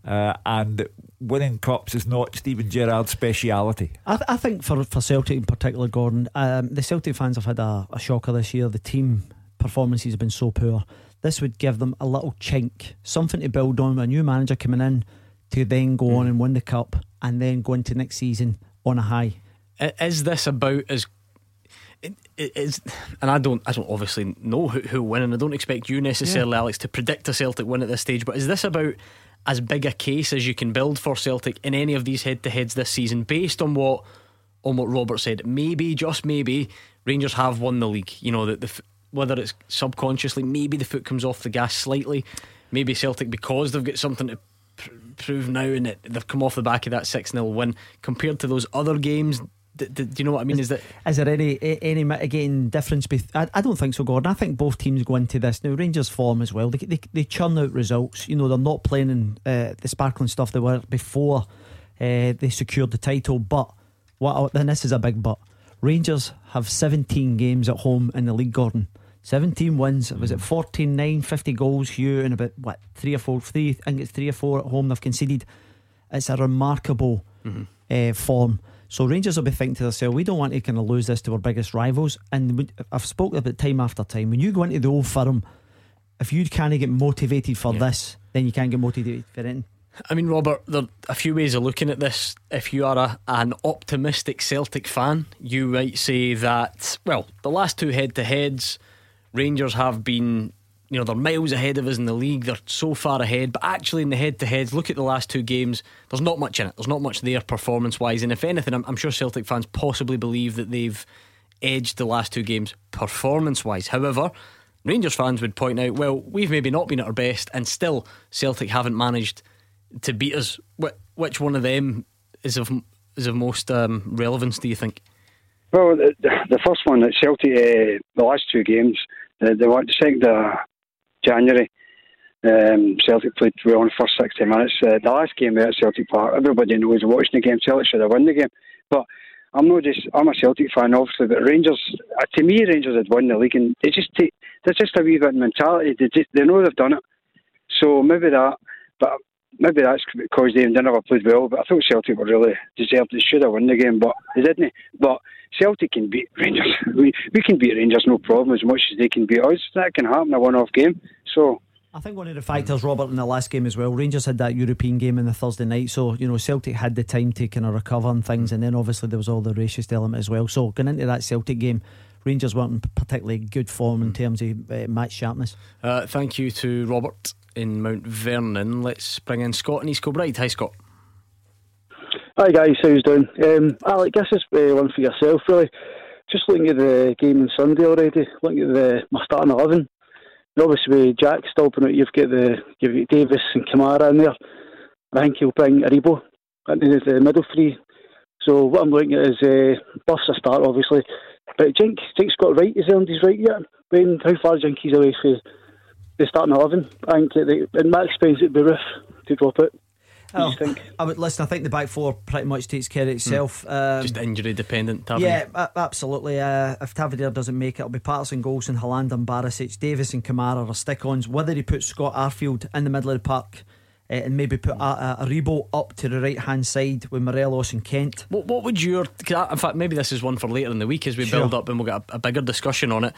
uh, and winning cups is not Steven Gerrard's speciality. I, th- I think for, for Celtic in particular, Gordon, um, the Celtic fans have had a, a shocker this year. The team performances have been so poor. This would give them a little chink, something to build on. With a new manager coming in to then go on hmm. and win the cup, and then go into next season on a high. Is this about as it, it is, and I don't, I don't obviously know who who will win, and I don't expect you necessarily, Alex, to predict a Celtic win at this stage. But is this about as big a case as you can build for Celtic in any of these head-to-heads this season, based on what on what Robert said? Maybe, just maybe, Rangers have won the league. You know that the whether it's subconsciously, maybe the foot comes off the gas slightly. Maybe Celtic because they've got something to pr- prove now, and it, they've come off the back of that six 0 win compared to those other games. D- d- do you know what I mean? Is that Is there any any mitigating difference? Beth- I, I don't think so, Gordon. I think both teams go into this now. Rangers form as well. They, they, they churn out results. You know, they're not playing in uh, the sparkling stuff they were before uh, they secured the title. But what? Then this is a big but. Rangers have 17 games at home in the league, Gordon. 17 wins. Was it 14 9, 50 goals, Hugh, and about what, three or four? Three, I think it's three or four at home they've conceded. It's a remarkable uh, form. So Rangers will be thinking to themselves, we don't want to kind of lose this to our biggest rivals. And we- I've spoken about time after time. When you go into the old firm, if you can't get motivated for this, then you can't get motivated for anything. I mean, Robert, there are a few ways of looking at this. If you are a, an optimistic Celtic fan, you might say that, well, the last two head to heads, Rangers have been, you know, they're miles ahead of us in the league. They're so far ahead. But actually, in the head to heads, look at the last two games, there's not much in it. There's not much there performance wise. And if anything, I'm, I'm sure Celtic fans possibly believe that they've edged the last two games performance wise. However, Rangers fans would point out, well, we've maybe not been at our best, and still Celtic haven't managed to beat us. Which one of them is of is of most um, relevance? Do you think? Well, the, the first one at Celtic, uh, the last two games, the, the, the second of January, um, Celtic played well in the first 60 minutes. Uh, the last game at Celtic Park, everybody knows watching the game, Celtic should have won the game. But I'm not just, I'm a Celtic fan, obviously, but Rangers, uh, to me, Rangers had won the league, and they just take, there's just a wee bit of mentality. They, just, they know they've done it. So maybe that, but maybe that's because they never played well, but I thought Celtic were really deserved. They should have won the game, but they didn't. But Celtic can beat Rangers. We we can beat Rangers no problem as much as they can beat us. That can happen a one-off game. So. I think one of the factors, Robert, in the last game as well, Rangers had that European game in the Thursday night, so you know Celtic had the time to kind of recover and things, and then obviously there was all the racist element as well. So going into that Celtic game, Rangers weren't in particularly good form in terms of uh, match sharpness. Uh, thank you to Robert in Mount Vernon. Let's bring in Scott and East Kilbride. Hi, Scott. Hi guys, how's doing? Um, Alec, this is uh, one for yourself, really. Just looking at the game on Sunday already, looking at the my starting eleven. And obviously, with Jack been out, you've got the you've got Davis and Kamara in there. I think he'll bring Aribo into the middle three. So what I'm looking at is uh, Buff's a start, obviously, but Jink, Jink's got right. Is earned his right yet? When how far Jink he's away from the starting eleven? I think the, and Max Spence at the roof to drop it. Oh, I would listen. I think the back four pretty much takes care of itself. Hmm. Um, Just injury dependent. Tavernier. Yeah, a- absolutely. Uh, if Tavernier doesn't make it, it'll be Patterson, Goldson, Helander, and Barisic, Davis, and Kamara are stick-ons. Whether he puts Scott Arfield in the middle of the park. Uh, and maybe put a, a, Aribo up to the right hand side with Morelos and Kent. What, what would your. In fact, maybe this is one for later in the week as we Sure. build up and we'll get a, a bigger discussion on it.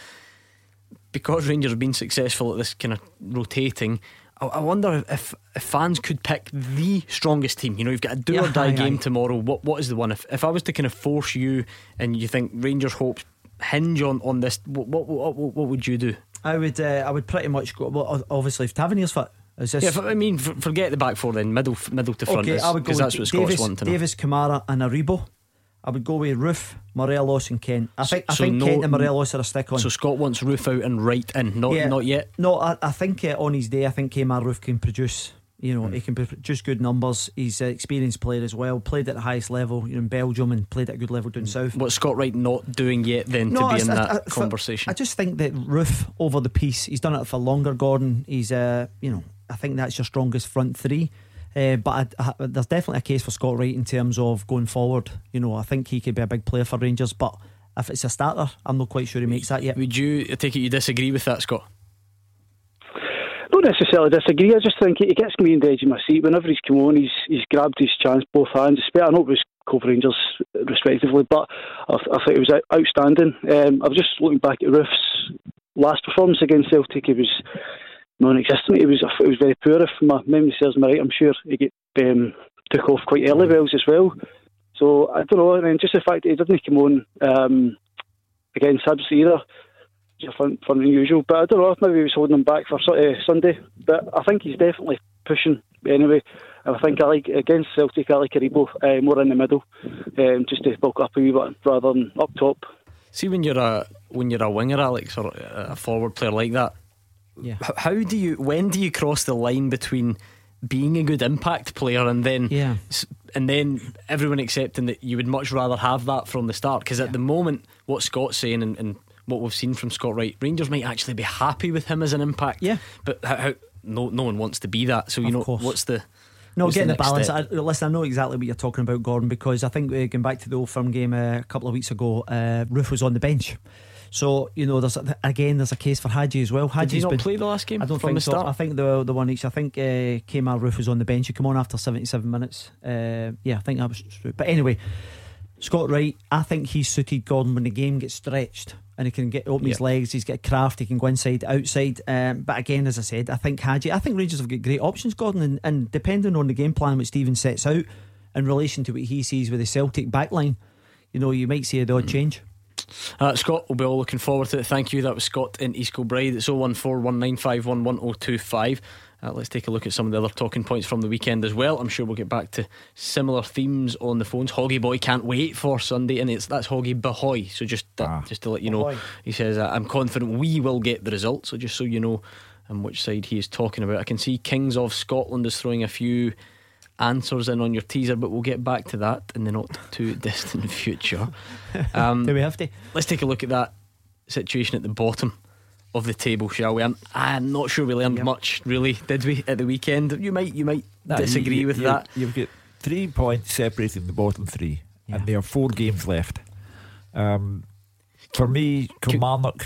Because Rangers have been successful at this kind of rotating, I, I wonder if, if fans could pick the strongest team. You know, you've got a do or die aye, game aye. tomorrow. What What is the one? If, if I was to kind of force you and you think Rangers' hopes hinge on, on this, what, what, what, what, would you do? I would. Uh, I would pretty much go. Well, obviously, if Tavernier's fit, is this? Yeah, I mean, forget the back four then, middle middle to front, okay, I would go because that's what Scots Davis, want to know. Davis, Kamara, and Aribo. I would go with Roofe, Morelos, and Kent. I think. I So think no- Kent and Morelos are a stick on. So Scott wants Roofe out and right in, not Yeah. not yet. No, I, I think uh, on his day, I think Kemar Roofe can produce. You know, he can produce good numbers. He's an experienced player as well. Played at the highest level you know, in Belgium and played at a good level down south. What's Scott Wright not doing yet then No, to be I- in I- that I- conversation? I just think that Roofe over the piece. He's done it for longer. Gordon. He's uh, you know, I think that's your strongest front three. Uh, but I, I, there's definitely a case for Scott Wright in terms of going forward. You know, I think he could be a big player for Rangers. But if it's a starter, I'm not quite sure he makes that yet. Would you I take it you disagree with that, Scott? don't necessarily disagree. I just think he gets me in the edge of my seat. Whenever he's come on, he's he's grabbed his chance both hands. Espe- I know it was Cove Rangers respectively, but I, I thought it was outstanding. Um, I was just looking back at Roofe's last performance against Celtic. It was non-existent. It was it was very poor. If my memory serves me right, I'm sure he get, um, took off quite early wells as well. So I don't know. And then just the fact that he didn't come on um, against Hibs either is fun, fun unusual. But I don't know if maybe he was holding him back for uh, Sunday. But I think he's definitely pushing anyway. And I think I like against Celtic, I like Aribo uh, more in the middle, um, just to bulk up a wee bit rather than up top. See when you're a when you're a winger, Alex, or a forward player like that. Yeah. How do you when do you cross the line between being a good impact player and then Yeah. and then everyone accepting that you would much rather have that from the start? Because at the moment, what Scott's saying and, and what we've seen from Scott Wright, Rangers might actually be happy with him as an impact. Yeah. But how, how no no one wants to be that. So you Of know course. what's the No, what's getting the, next balance. I, listen, I know exactly what you're talking about, Gordon, because I think uh, going back to the old firm game uh, a couple of weeks ago, uh, Roofe was on the bench. So you know, there's again, there's a case for Hagi as well. Did he not been, play the last game I don't from think so. start? I think the the one each. I think uh, Kemar Roofe was on the bench. He came on after 77 minutes. Uh, yeah, I think that was true. But anyway, Scott Wright, I think he's suited Gordon when the game gets stretched and he can get open his legs. He's got craft. He can go inside, outside. Um, but again, as I said, I think Hagi. I think Rangers have got great options, Gordon, and, and depending on the game plan which Stephen sets out in relation to what he sees with the Celtic backline, you know, you might see a odd change. Uh, Scott, we'll be all looking forward to it. Thank you. That was Scott in East Kilbride. It's 01419511025. Uh, let's take a look at some of the other talking points from the weekend as well. I'm sure we'll get back to similar themes on the phones. Hoggy Boy can't wait for Sunday, and it's that's Hoggy Bahoy. So just uh, just to let you know, Bahoy. he says uh, I'm confident we will get the result. So just so you know, um, which side he is talking about. I can see Kings of Scotland is throwing a few answers in on your teaser, but we'll get back to that in the not too distant future. Um, Do we have to? Let's take a look at that situation at the bottom of the table, shall we? I'm, I'm not sure we learned much, really, did we, at the weekend? You might, you might No, disagree you- with you- that. You've got three points separating the bottom three, and there are four games left. Um, for me, Kilmarnock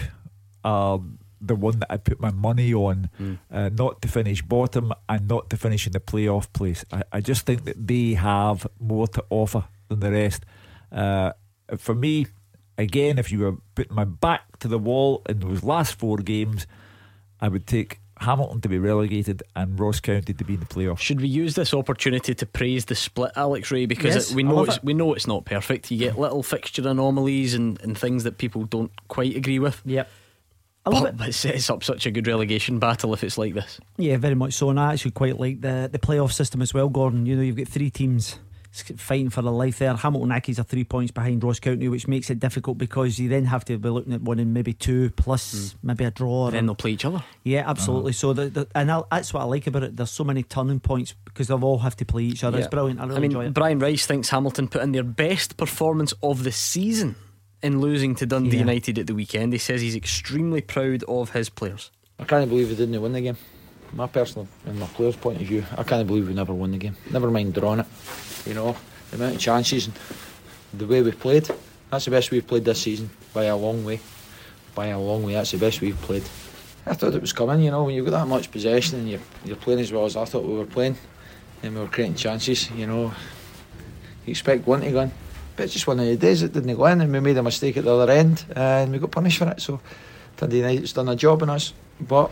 are the one that I put my money on, Hmm. uh, not to finish bottom and not to finish in the playoff place. I, I just think that they have more to offer than the rest. Uh, for me, again, if you were putting my back to the wall in those last four games, I would take Hamilton to be relegated and Ross County to be in the playoffs. Should we use this opportunity to praise the split, Alex Rae? Because Yes, it, we know it's, it. we know it's not perfect. You get little fixture anomalies and, and things that people don't quite agree with. Yep. I love but, but it sets up such a good relegation battle if it's like this. Yeah, very much so. And I actually quite like the the playoff system as well, Gordon. You know, you've got three teams fighting for their life there. Hamilton Accies are three points behind Ross County, which makes it difficult because you then have to be looking at winning maybe two plus maybe a draw. Hmm. Then they'll play each other. Yeah, absolutely. So the, the and I, that's what I like about it. There's so many turning points because they'll all have to play each other. It's brilliant. I really mean, enjoy it. Brian Rice thinks Hamilton put in their best performance of the season in losing to Dundee Yeah. United at the weekend. He says he's extremely proud of his players. I can't believe we didn't win the game. My personal and my players' point of view, I can't believe we never won the game. Never mind drawing it. You know, the amount of chances and the way we played. That's the best we've played this season by a long way. By a long way, that's the best we've played. I thought it was coming. You know, when you've got that much possession and you're, you're playing as well as I thought we were playing, and we were creating chances. You know, you expect one to go in. But it's just one of the days it didn't go in, and we made a mistake at the other end, and we got punished for it. So Dundee United's done a job on us, but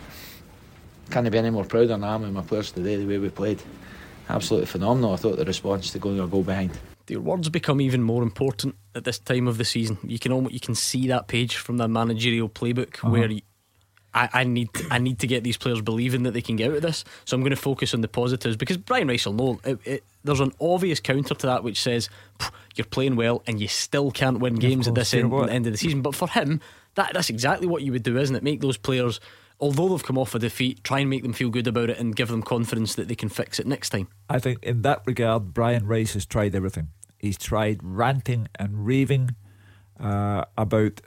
can't be any more proud than I am of my players today. The way we played, absolutely phenomenal. I thought the response to going a goal behind. The words become even more important at this time of the season. You can almost you can see that page from the managerial playbook Uh-huh. where I, I need I need to get these players believing that they can get out of this. So I'm going to focus on the positives because Brian Rice will know it, it, there's an obvious counter to that which says you're playing well and you still can't win games at course, this end, end of the season. But for him, that that's exactly what you would do, isn't it? Make those players. Although they've come off a defeat, try and make them feel good about it and give them confidence that they can fix it next time. I think in that regard, Brian Rice has tried everything. He's tried ranting and raving uh, about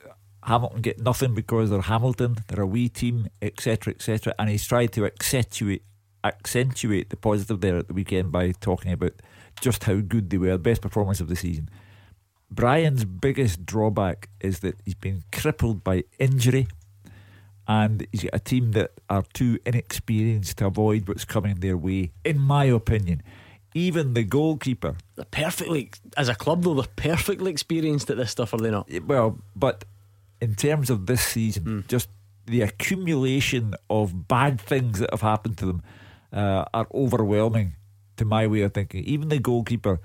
Hamilton get nothing because they're Hamilton, they're a wee team, etc., etc. And he's tried to accentuate accentuate the positive there at the weekend by talking about just how good they were, best performance of the season. Brian's biggest drawback is that he's been crippled by injury and he's got a team that are too inexperienced to avoid what's coming their way, in my opinion. Even the goalkeeper. They're perfectly, as a club though, they're perfectly experienced at this stuff, are they not? Well, but in terms of this season, just the accumulation of bad things that have happened to them uh, are overwhelming to my way of thinking. Even the goalkeeper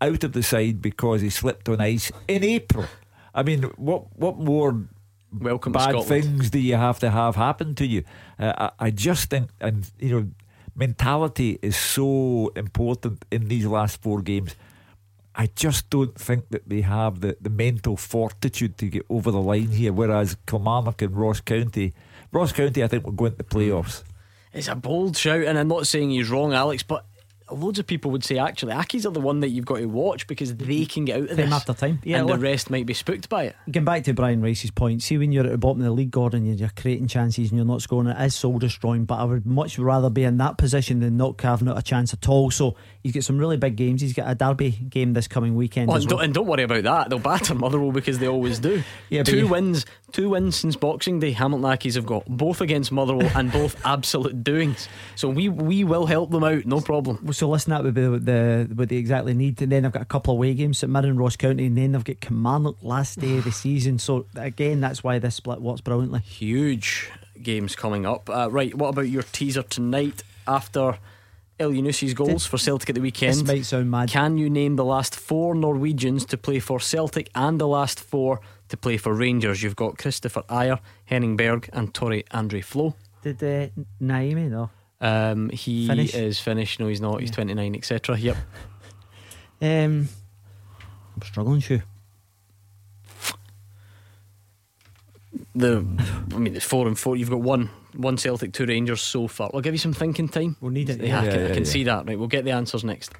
out of the side because he slipped on ice in April. I mean, what what more Welcome bad things do you have to have happen to you? Uh, I, I just think, and you know, mentality is so important in these last four games. I just don't think that they have the, the mental fortitude to get over the line here. Whereas Kilmarnock and Ross County, Ross County, I think will go into the playoffs. It's a bold shout, and I'm not saying he's wrong, Alex, but loads of people would say actually Accies are the one that you've got to watch because they can get out of Time this. after time. Yeah, and the rest might be spooked by it. Getting back to Brian Rice's point, see when you're at the bottom of the league, Gordon, and you're creating chances and you're not scoring, it is soul destroying. But I would much rather be in that position than not having a chance at all. So he's got some really big games. He's got a derby game this coming weekend Oh, and, well. don't, and don't worry about that. They'll batter Motherwell because they always do. Yeah, two you- wins, two wins since Boxing Day. Hamilton Accies have got both against Motherwell and both absolute doings. So we we will help them out, no problem. So listen, that would be the, the what they exactly need. And then I've got a couple of away games at Mirren, Ross County, and then they've got Kilmarnock last day of the season. So again, that's why this split works brilliantly. Huge games coming up. Uh, right, what about your teaser tonight after Elyounoussi's goals for Celtic at the weekend? This might sound mad. Can you name the last four Norwegians to play for Celtic and the last four to play for Rangers? You've got Kristoffer Ajer, Henning Berg, and Tore André Flo. Did uh, Naimi no? Um, he Finish? is finished. No, he's not. He's 29, etc. Yep. Um, I'm struggling, Shu. The, I mean, it's four and four. You've got one, one Celtic, two Rangers so far. I'll give you some thinking time. We'll need it. Yeah, I Yeah, can, I yeah, can yeah. see that. Right, we'll get the answers next.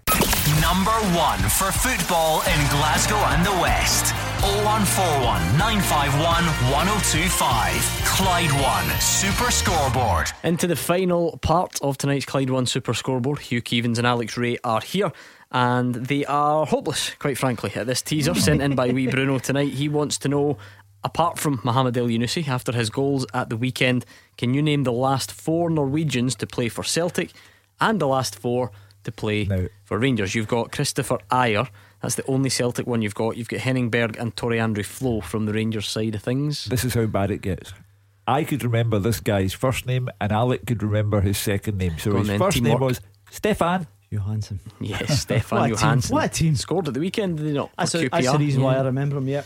Number one for football in Glasgow and the West. 0141 951 1025. Clyde One Super Scoreboard. Into the final part of tonight's Clyde One Super Scoreboard. Hugh Keevins and Alex Rae are here, and they are hopeless, quite frankly, at this teaser sent in by wee Bruno tonight. He wants to know, apart from Mohamed Elyounoussi after his goals at the weekend, can you name the last four Norwegians to play for Celtic and the last four to play for Rangers? You've got Kristoffer Ajer. That's the only Celtic one you've got. You've got Henning Berg and Tore André Flo from the Rangers side of things. This is how bad it gets. I could remember this guy's first name, and Alec could remember his second name. So Go on his then, first name teamwork. was Stefan Johansen. Yes, Stefan What a team. Johansen. What a team. Scored at the weekend, did he not? That's, a, that's the QPR? reason why I remember him. Yeah.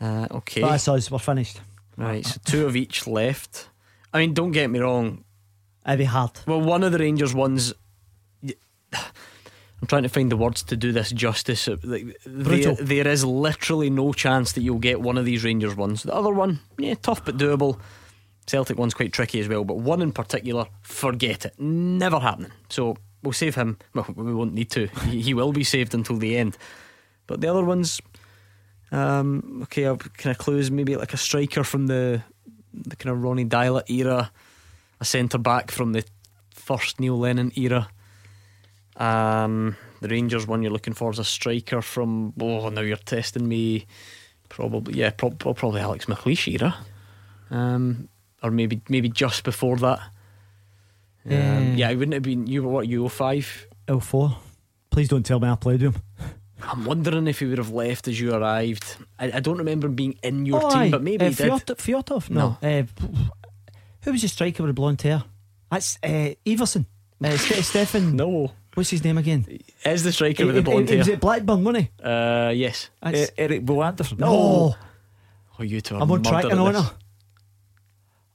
Uh, okay. But that's us. We're finished. Right, so two of each left. I mean, don't get me wrong. It'd be hard. Well, one of the Rangers ones. I'm trying to find the words to do this justice. Like, there, there is literally no chance that you'll get one of these Rangers ones. The other one, yeah, tough but doable. Celtic one's quite tricky as well, but one in particular, forget it. Never happening. So we'll save him. Well, we won't need to. He, he will be saved until the end. But the other ones, um, okay, I'll kind of clues maybe like a striker from the the kind of Ronny Deila era, a centre back from the first Neil Lennon era. Um, the Rangers one you're looking for is a striker from. Oh, now you're testing me. Probably, yeah, well, probably Alex McLeish era, um, or maybe maybe just before that. Um, Yeah. yeah, it wouldn't have been you were what U 05 L four. Please don't tell me I played him. I'm wondering if he would have left as you arrived. I, I don't remember him being in your Oh, team, aye. but maybe uh, he did. Fjord- Fjordhoff? No. Uh, who was your striker with the blonde hair? That's uh, Everson. Uh, Stefan. No. What's his name again? Is the striker with the He- he- blonde was hair? at Blackburn, wasn't he? Uh, yes. That's- Erik Bo Andersen. No. Oh, you two are I'm on track and her.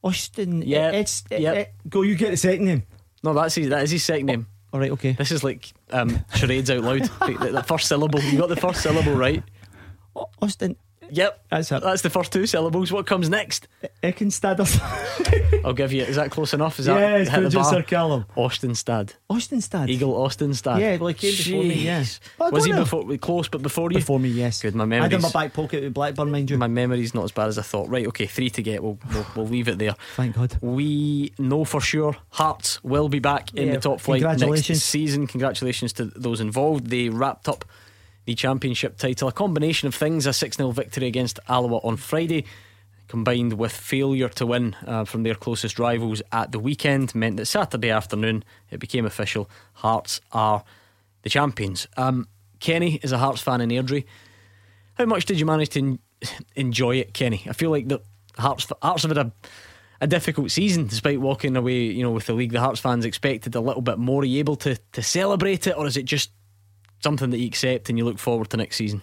Austin. Yeah, It's, yeah. eh, go, you get the second name. No, that's his, that is his second name. All right, okay. This is like um, charades out loud. the- the first syllable. You got the first syllable right. Austin. Yep. That's it. That's the first two syllables. What comes next? Ekenstad. I'll give you. Is that close enough? Is Yes, that hit the Bridget bar? Sir Callum. Austinstad. Austinstad. Egil Østenstad. Yeah, well, he came before me, yeah. Well, Was he before? Close, but before you. Before me, yes. Good. My I had in my back pocket with Blackburn, mind you. My memory's not as bad as I thought. Right, okay, three to get. We'll we'll, we'll leave it there. Thank God. We know for sure Hearts will be back in Yeah, the top flight next season. Congratulations to those involved. They wrapped up the championship title. A combination of things: a six 0 victory against Alloa on Friday. Combined with failure to win uh, from their closest rivals at the weekend, meant that Saturday afternoon it became official. Hearts are the champions. Um, Kenny is a Hearts fan in Airdrie. How much did you manage to en- enjoy it, Kenny? I feel like the Hearts Hearts have had a a difficult season despite walking away, you know, with the league. The Hearts fans expected a little bit more. Are you able to to celebrate it, or is it just something that you accept and you look forward to next season?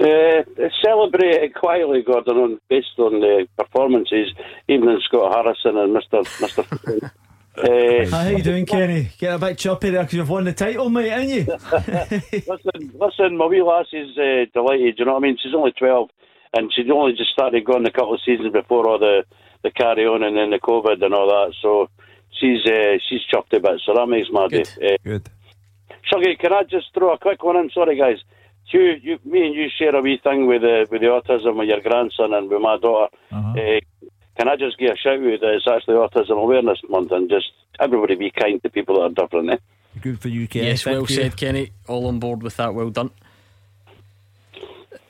Uh, celebrate it quietly, Gordon, on, based on the performances, even in Scott Harrison and Mr. Mr. uh, How you doing, Kenny? Get a bit choppy there because you've won the title, mate, haven't you? listen, listen, my wee lass is uh, delighted. You know what I mean? She's only twelve, and she'd only just started going a couple of seasons before all the the carry on and then the COVID and all that. So she's uh, she's chuffed a bit. So that makes my day. Uh, Good. Shuggy, can I just throw a quick one in? Sorry, guys. Hugh, you, me and you share a wee thing with the with the autism with your grandson and with my daughter. Uh, can I just give a shout out that it's actually Autism Awareness Month and just everybody be kind to people that are different? Eh? Good for you, Kenny. yes, Thank well you. said, Kenny. All on board with that. Well done.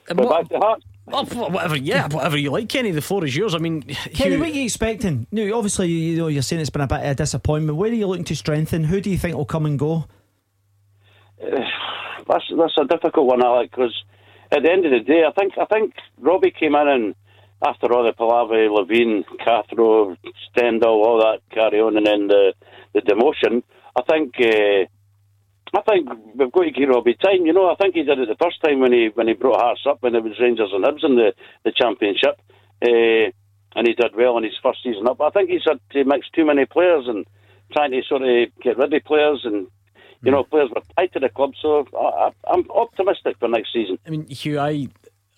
And But what- back to Hearts. Oh, whatever, yeah, whatever you like, Kenny. The floor is yours. I mean, Kenny, Hugh- what are you expecting? No, obviously, you know, you're saying it's been a bit of a disappointment. Where are you looking to strengthen? Who do you think will come and go? That's that's a difficult one, Alec, because at the end of the day, I think I think Robbie came in and after all the palaver, Levein, Cathro, Stendel, all that carry on, and then the the demotion. I think. Uh, I think we've got to give Robbie time. You know, I think he did it the first time when he when he brought Hearts up when it was Rangers and Hibs in the the championship, uh, and he did well in his first season up. But I think he's had to mix too many players and trying to sort of get rid of players and. You know, players were tied to the club, so I, I'm optimistic for next season. I mean, Hugh, I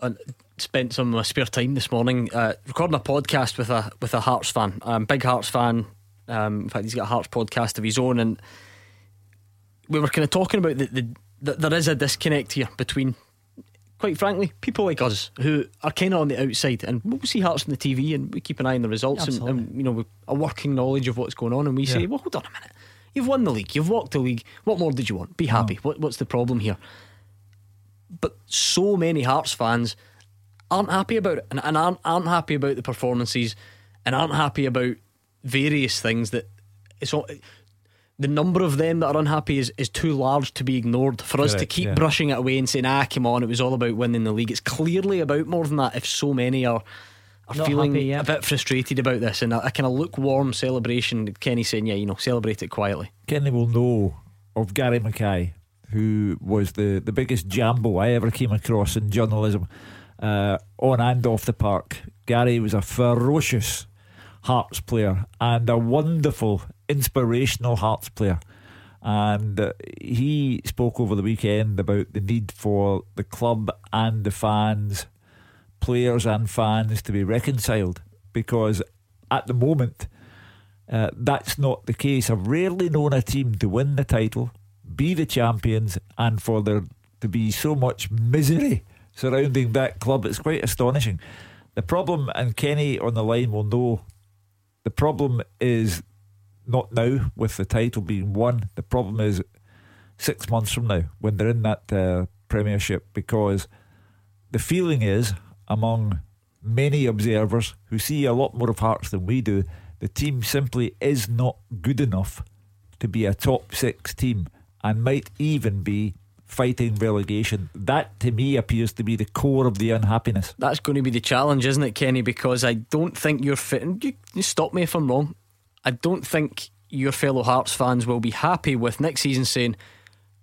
uh, spent some of my spare time this morning uh, recording a podcast with a with a Hearts fan, um, big Hearts fan. Um, in fact, he's got a Hearts podcast of his own, and we were kind of talking about the, the, the there is a disconnect here between, quite frankly, people like us who are kind of on the outside, and we'll see Hearts on the TV, and we keep an eye on the results, and, and, you know, a working knowledge of what's going on, and we yeah. say, well, hold on a minute, you've won the league, you've walked the league, what more did you want? Be happy. What, what's the problem here? But so many Hearts fans aren't happy about it, and, and aren't aren't happy about the performances, and aren't happy about various things that it's all the number of them that are unhappy is, is too large to be ignored. For Correct, us to keep yeah. brushing it away and saying, ah, come on, it was all about winning the league. It's clearly about more than that if so many are are Not feeling happy, yeah. a bit frustrated about this and a, a kind of lukewarm celebration. Kenny saying, yeah, you know, celebrate it quietly. Kenny will know of Gary Mackay, who was the, the biggest jambo I ever came across in journalism, uh, on and off the park. Gary was a ferocious Hearts player and a wonderful, inspirational Hearts player. And uh, he spoke over the weekend about the need for the club and the fans, players and fans, to be reconciled because at the moment, uh, that's not the case. I've rarely known a team to win the title, be the champions, and for there to be so much misery surrounding that club. It's quite astonishing. The problem, and Kenny on the line will know the problem is not now with the title being won. The problem is six months from now when they're in that uh, Premiership because the feeling is among many observers who see a lot more of Hearts than we do, the team simply is not good enough to be a top six team and might even be fighting relegation. That to me appears to be the core of the unhappiness. That's going to be the challenge, isn't it, Kenny? Because I don't think you're. You, you stop me if I'm wrong. I don't think your fellow Hearts fans will be happy with next season saying,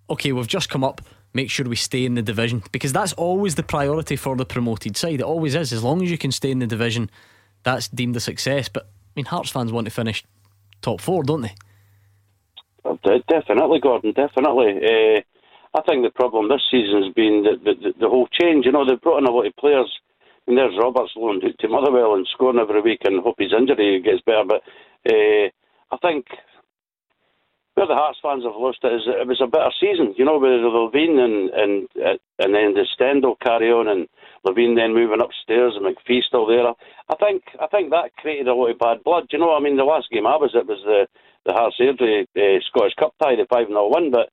okay, we've just come up, make sure we stay in the division. Because that's always the priority for the promoted side. It always is. As long as you can stay in the division, that's deemed a success. But, I mean, Hearts fans want to finish top four, don't they? Definitely, Gordon, definitely. Uh, I think the problem this season has been the, the, the whole change. You know, they've brought in a lot of players. And there's Roberts loaned to Motherwell and scoring every week and hope his injury gets better. But uh, I think where the Hearts fans have lost it is it was a better season, you know, with Levein and and and then the Stendel carry on and Levein then moving upstairs and McPhee still there. I think I think that created a lot of bad blood. You know, I mean, the last game I was at was the the Hearts Airdrie uh, Scottish Cup tie, the five 0 win, but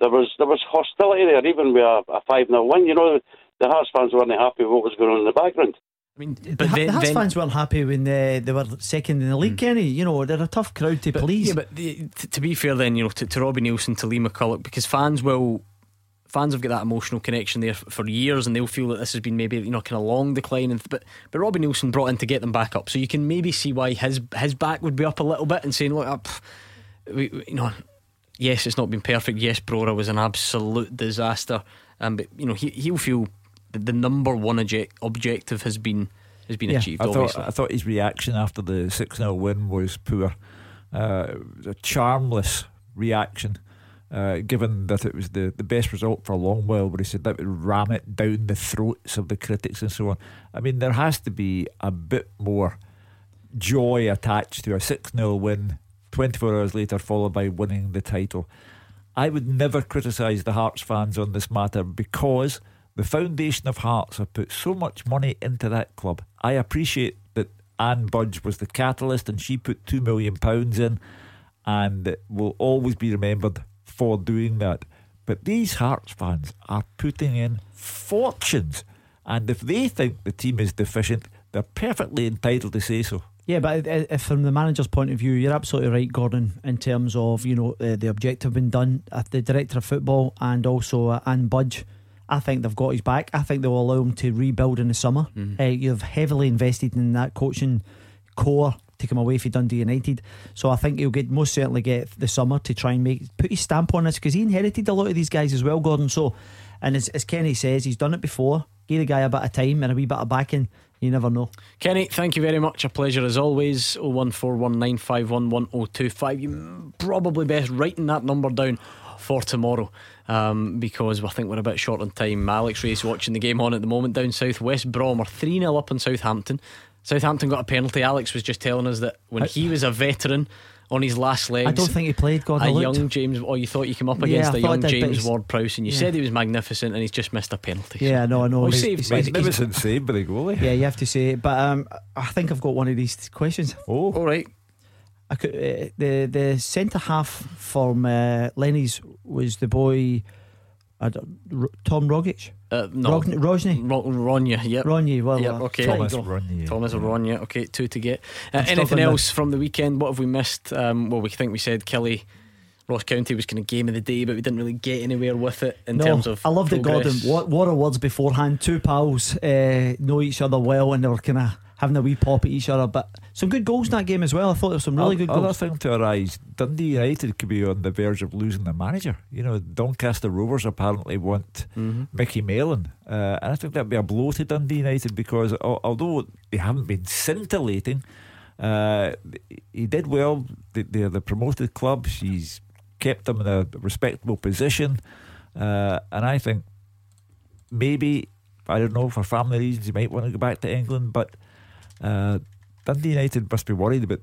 there was there was hostility there, even with a, five 0 win. You know, the Hearts fans weren't happy with what was going on in the background. I mean, but the, then, the Hearts then, fans weren't happy when they, they were second in the league, mm. Kenny. You know, they're a tough crowd to but, please. Yeah, but the, to, to, be fair, then you know, to, to Robbie Neilson, to Lee McCulloch, because fans will. Fans have got that emotional connection there for, years, and they'll feel that this has been maybe you know kind of long decline. And but but Robbie Neilson brought in to get them back up, so you can maybe see why his his back would be up a little bit and saying, look, up, we, we, you know, yes, it's not been perfect. Yes, Brora was an absolute disaster. Um, but you know, he he'll feel the number one object, objective has been has been yeah, achieved. I obviously. thought I thought his reaction after the six 0 win was poor. Uh, was a charmless reaction. Uh, given that it was the, the best result for a long while, where he said that would ram it down the throats of the critics and so on. I mean, there has to be a bit more joy attached to a 6 0 win 24 hours later, followed by winning the title. I would never criticise the Hearts fans on this matter because the foundation of Hearts have put so much money into that club. I appreciate that Ann Budge was the catalyst and she put £2 million in and will always be remembered for doing that. But these Hearts fans are putting in fortunes. And if they think the team is deficient, they're perfectly entitled to say so. Yeah, but uh, uh, from the manager's point of view, you're absolutely right, Gordon. In terms of you know uh, the objective being done at the director of football and also uh, Ann Budge, I think they've got his back. I think they'll allow him to rebuild in the summer. Mhm. Uh, you've heavily invested in that coaching core. Take him away for Dundee United, so I think he'll get most certainly get the summer to try and make put his stamp on this because he inherited a lot of these guys as well, Gordon. So, and as, as Kenny says, he's done it before. Give the guy a bit of time and a wee bit of backing. You never know. Kenny, thank you very much. A pleasure as always. 01419511025. You probably best writing that number down for tomorrow um, because I think we're a bit short on time. Alex Rae's watching the game on at the moment down south. West Brom are 3 0 up in Southampton. Southampton got a penalty. Alex was just telling us that when I- he was a veteran on his last legs. I don't think he played. God, a I looked. young James, or you thought you came up against I a thought I young did, James Ward Prowse, and you yeah. said he was magnificent, and he's just missed a penalty. Yeah, no, I know. Well, He's- saved he's by the- Magnificent save by the goalie. Yeah, you have to say it. But um, I think I've got one of these questions. Oh, all right. I could, uh, the the centre half from uh, Lenny's was the boy I don't, R- Tom Rogic. Uh, no, Rogn- Rosny. Ro- Ronya, yep. Ronya, well, Yep, uh, okay. Thomas. Ronya. Thomas Rogne, okay, two to get. Uh, anything else from the weekend? What have we missed? Um, well, we think we said Killie. Ross County was kind of game of the day, but we didn't really get anywhere with it in no, terms of. I loved it, Gordon. What what are words beforehand? Two pals uh, know each other well, and they were kind of having a wee pop at each other. But some good goals in that game as well. I thought there were some really good Other goals. thing to arise: Dundee United could be on the verge of losing the manager. You know, Doncaster Rovers apparently want Mhm. Micky Mellon, uh, and I think that'd be a blow to Dundee United because al- although they haven't been scintillating, uh, he did well. They- They're the promoted club. He's kept them in a respectable position, uh, and I think maybe I don't know for family reasons he might want to go back to England, but uh, Dundee United must be worried about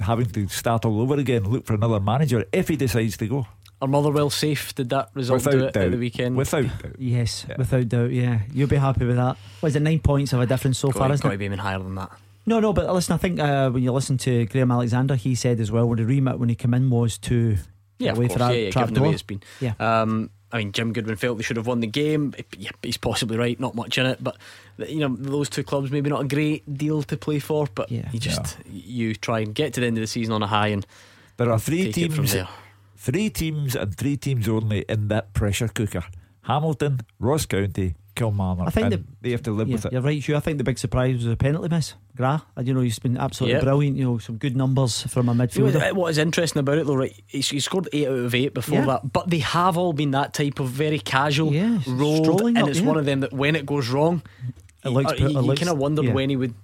having to start all over again, look for another manager if he decides to go. Are Motherwell safe? Did that result Without do it doubt. at the weekend? Without doubt. Yes, without doubt. Yeah, you'll be happy with that. Was it nine points of a difference so far? got, Isn't got it? to be even higher than that. No, no, but listen, I think uh, when you listen to Graham Alexander, he said as well when the remit when he came in was to Yeah, get of away for that yeah, yeah, given the way it's been. Yeah. Um, I mean, Jim Goodwin felt they should have won the game. He's possibly right. Not much in it, but you know, those two clubs maybe not a great deal to play for. But Yeah. you just you try and get to the end of the season on a high and There are three take it from teams, three teams, and three teams only in that pressure cooker: Hamilton, Ross County, Kilmarnock. I think and the- they have to live Yeah, with it. you're right, Hugh. I think the big surprise was a penalty miss. Gra, and you know he's been absolutely Yeah. brilliant. You know some good numbers from a You know, midfielder. what is interesting about it though, right? He he scored eight out of eight before Yeah. that, but they have all been that type of very casual, Yeah, rolled, and up, it's yeah. one of them that when it goes wrong, It looks it you kind of wondered yeah. when he would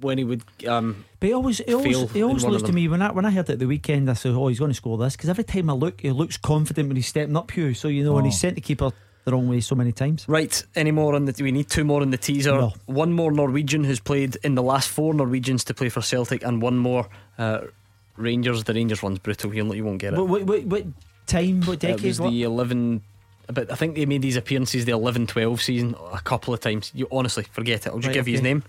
when he would um, But he always, he always, he always looks to me when I when I heard it at the weekend. I said, "Oh, he's going to score this." Because every time I look, he looks confident when he's stepping up. Hugh, so you know, and he's Oh. sent the keeper the wrong way so many times. Right, any more on the? We need two more in the teaser. No. One more Norwegian who's played in the last four Norwegians to play for Celtic, and one more uh, Rangers. The Rangers one's brutal. You, you won't get it. What, what, what, what time? What it was the eleven. But I think they made these appearances the 11-12 season a couple of times. You honestly forget it. I'll just Right, give you his name.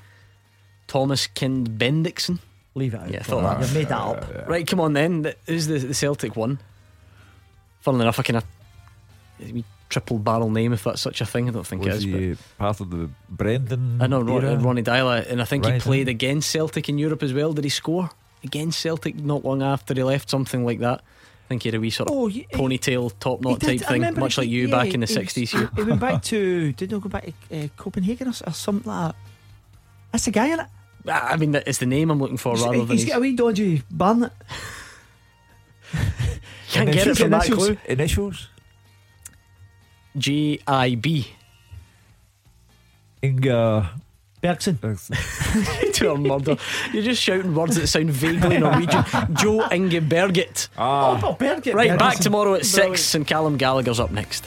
Thomas Kind Bendiksen. Leave it out. Yeah, I thought Right, that. You've made that up. Right, come on then. Who's the, the Celtic one? Funnily enough, I kind of we triple barrel name if that's such a thing. I don't think Was it is. but- part of the Brendan? I know Ron, era? Ronny Deila, and I think he eh? played against Celtic in Europe as well. Did he score against Celtic not long after he left? Something like that. I think he had a wee sort of Oh, he- ponytail, top knot He did, type thing, much he- like you yeah, back in the sixties. He, he went back to did he go back to uh, Copenhagen or, or something like that? That's the guy in it. I mean, that- it's the name I'm looking for rather than he's his, got a wee dodgy Barnett. can't get it from that initials, clue. Initials. J I B. Inga. Bergson. to a murder. You're just shouting words that sound vaguely Norwegian. Jo Inge Berget. Ah. Oh, Berget. Right, back tomorrow at Brilliant. six, and Callum Gallagher's up next.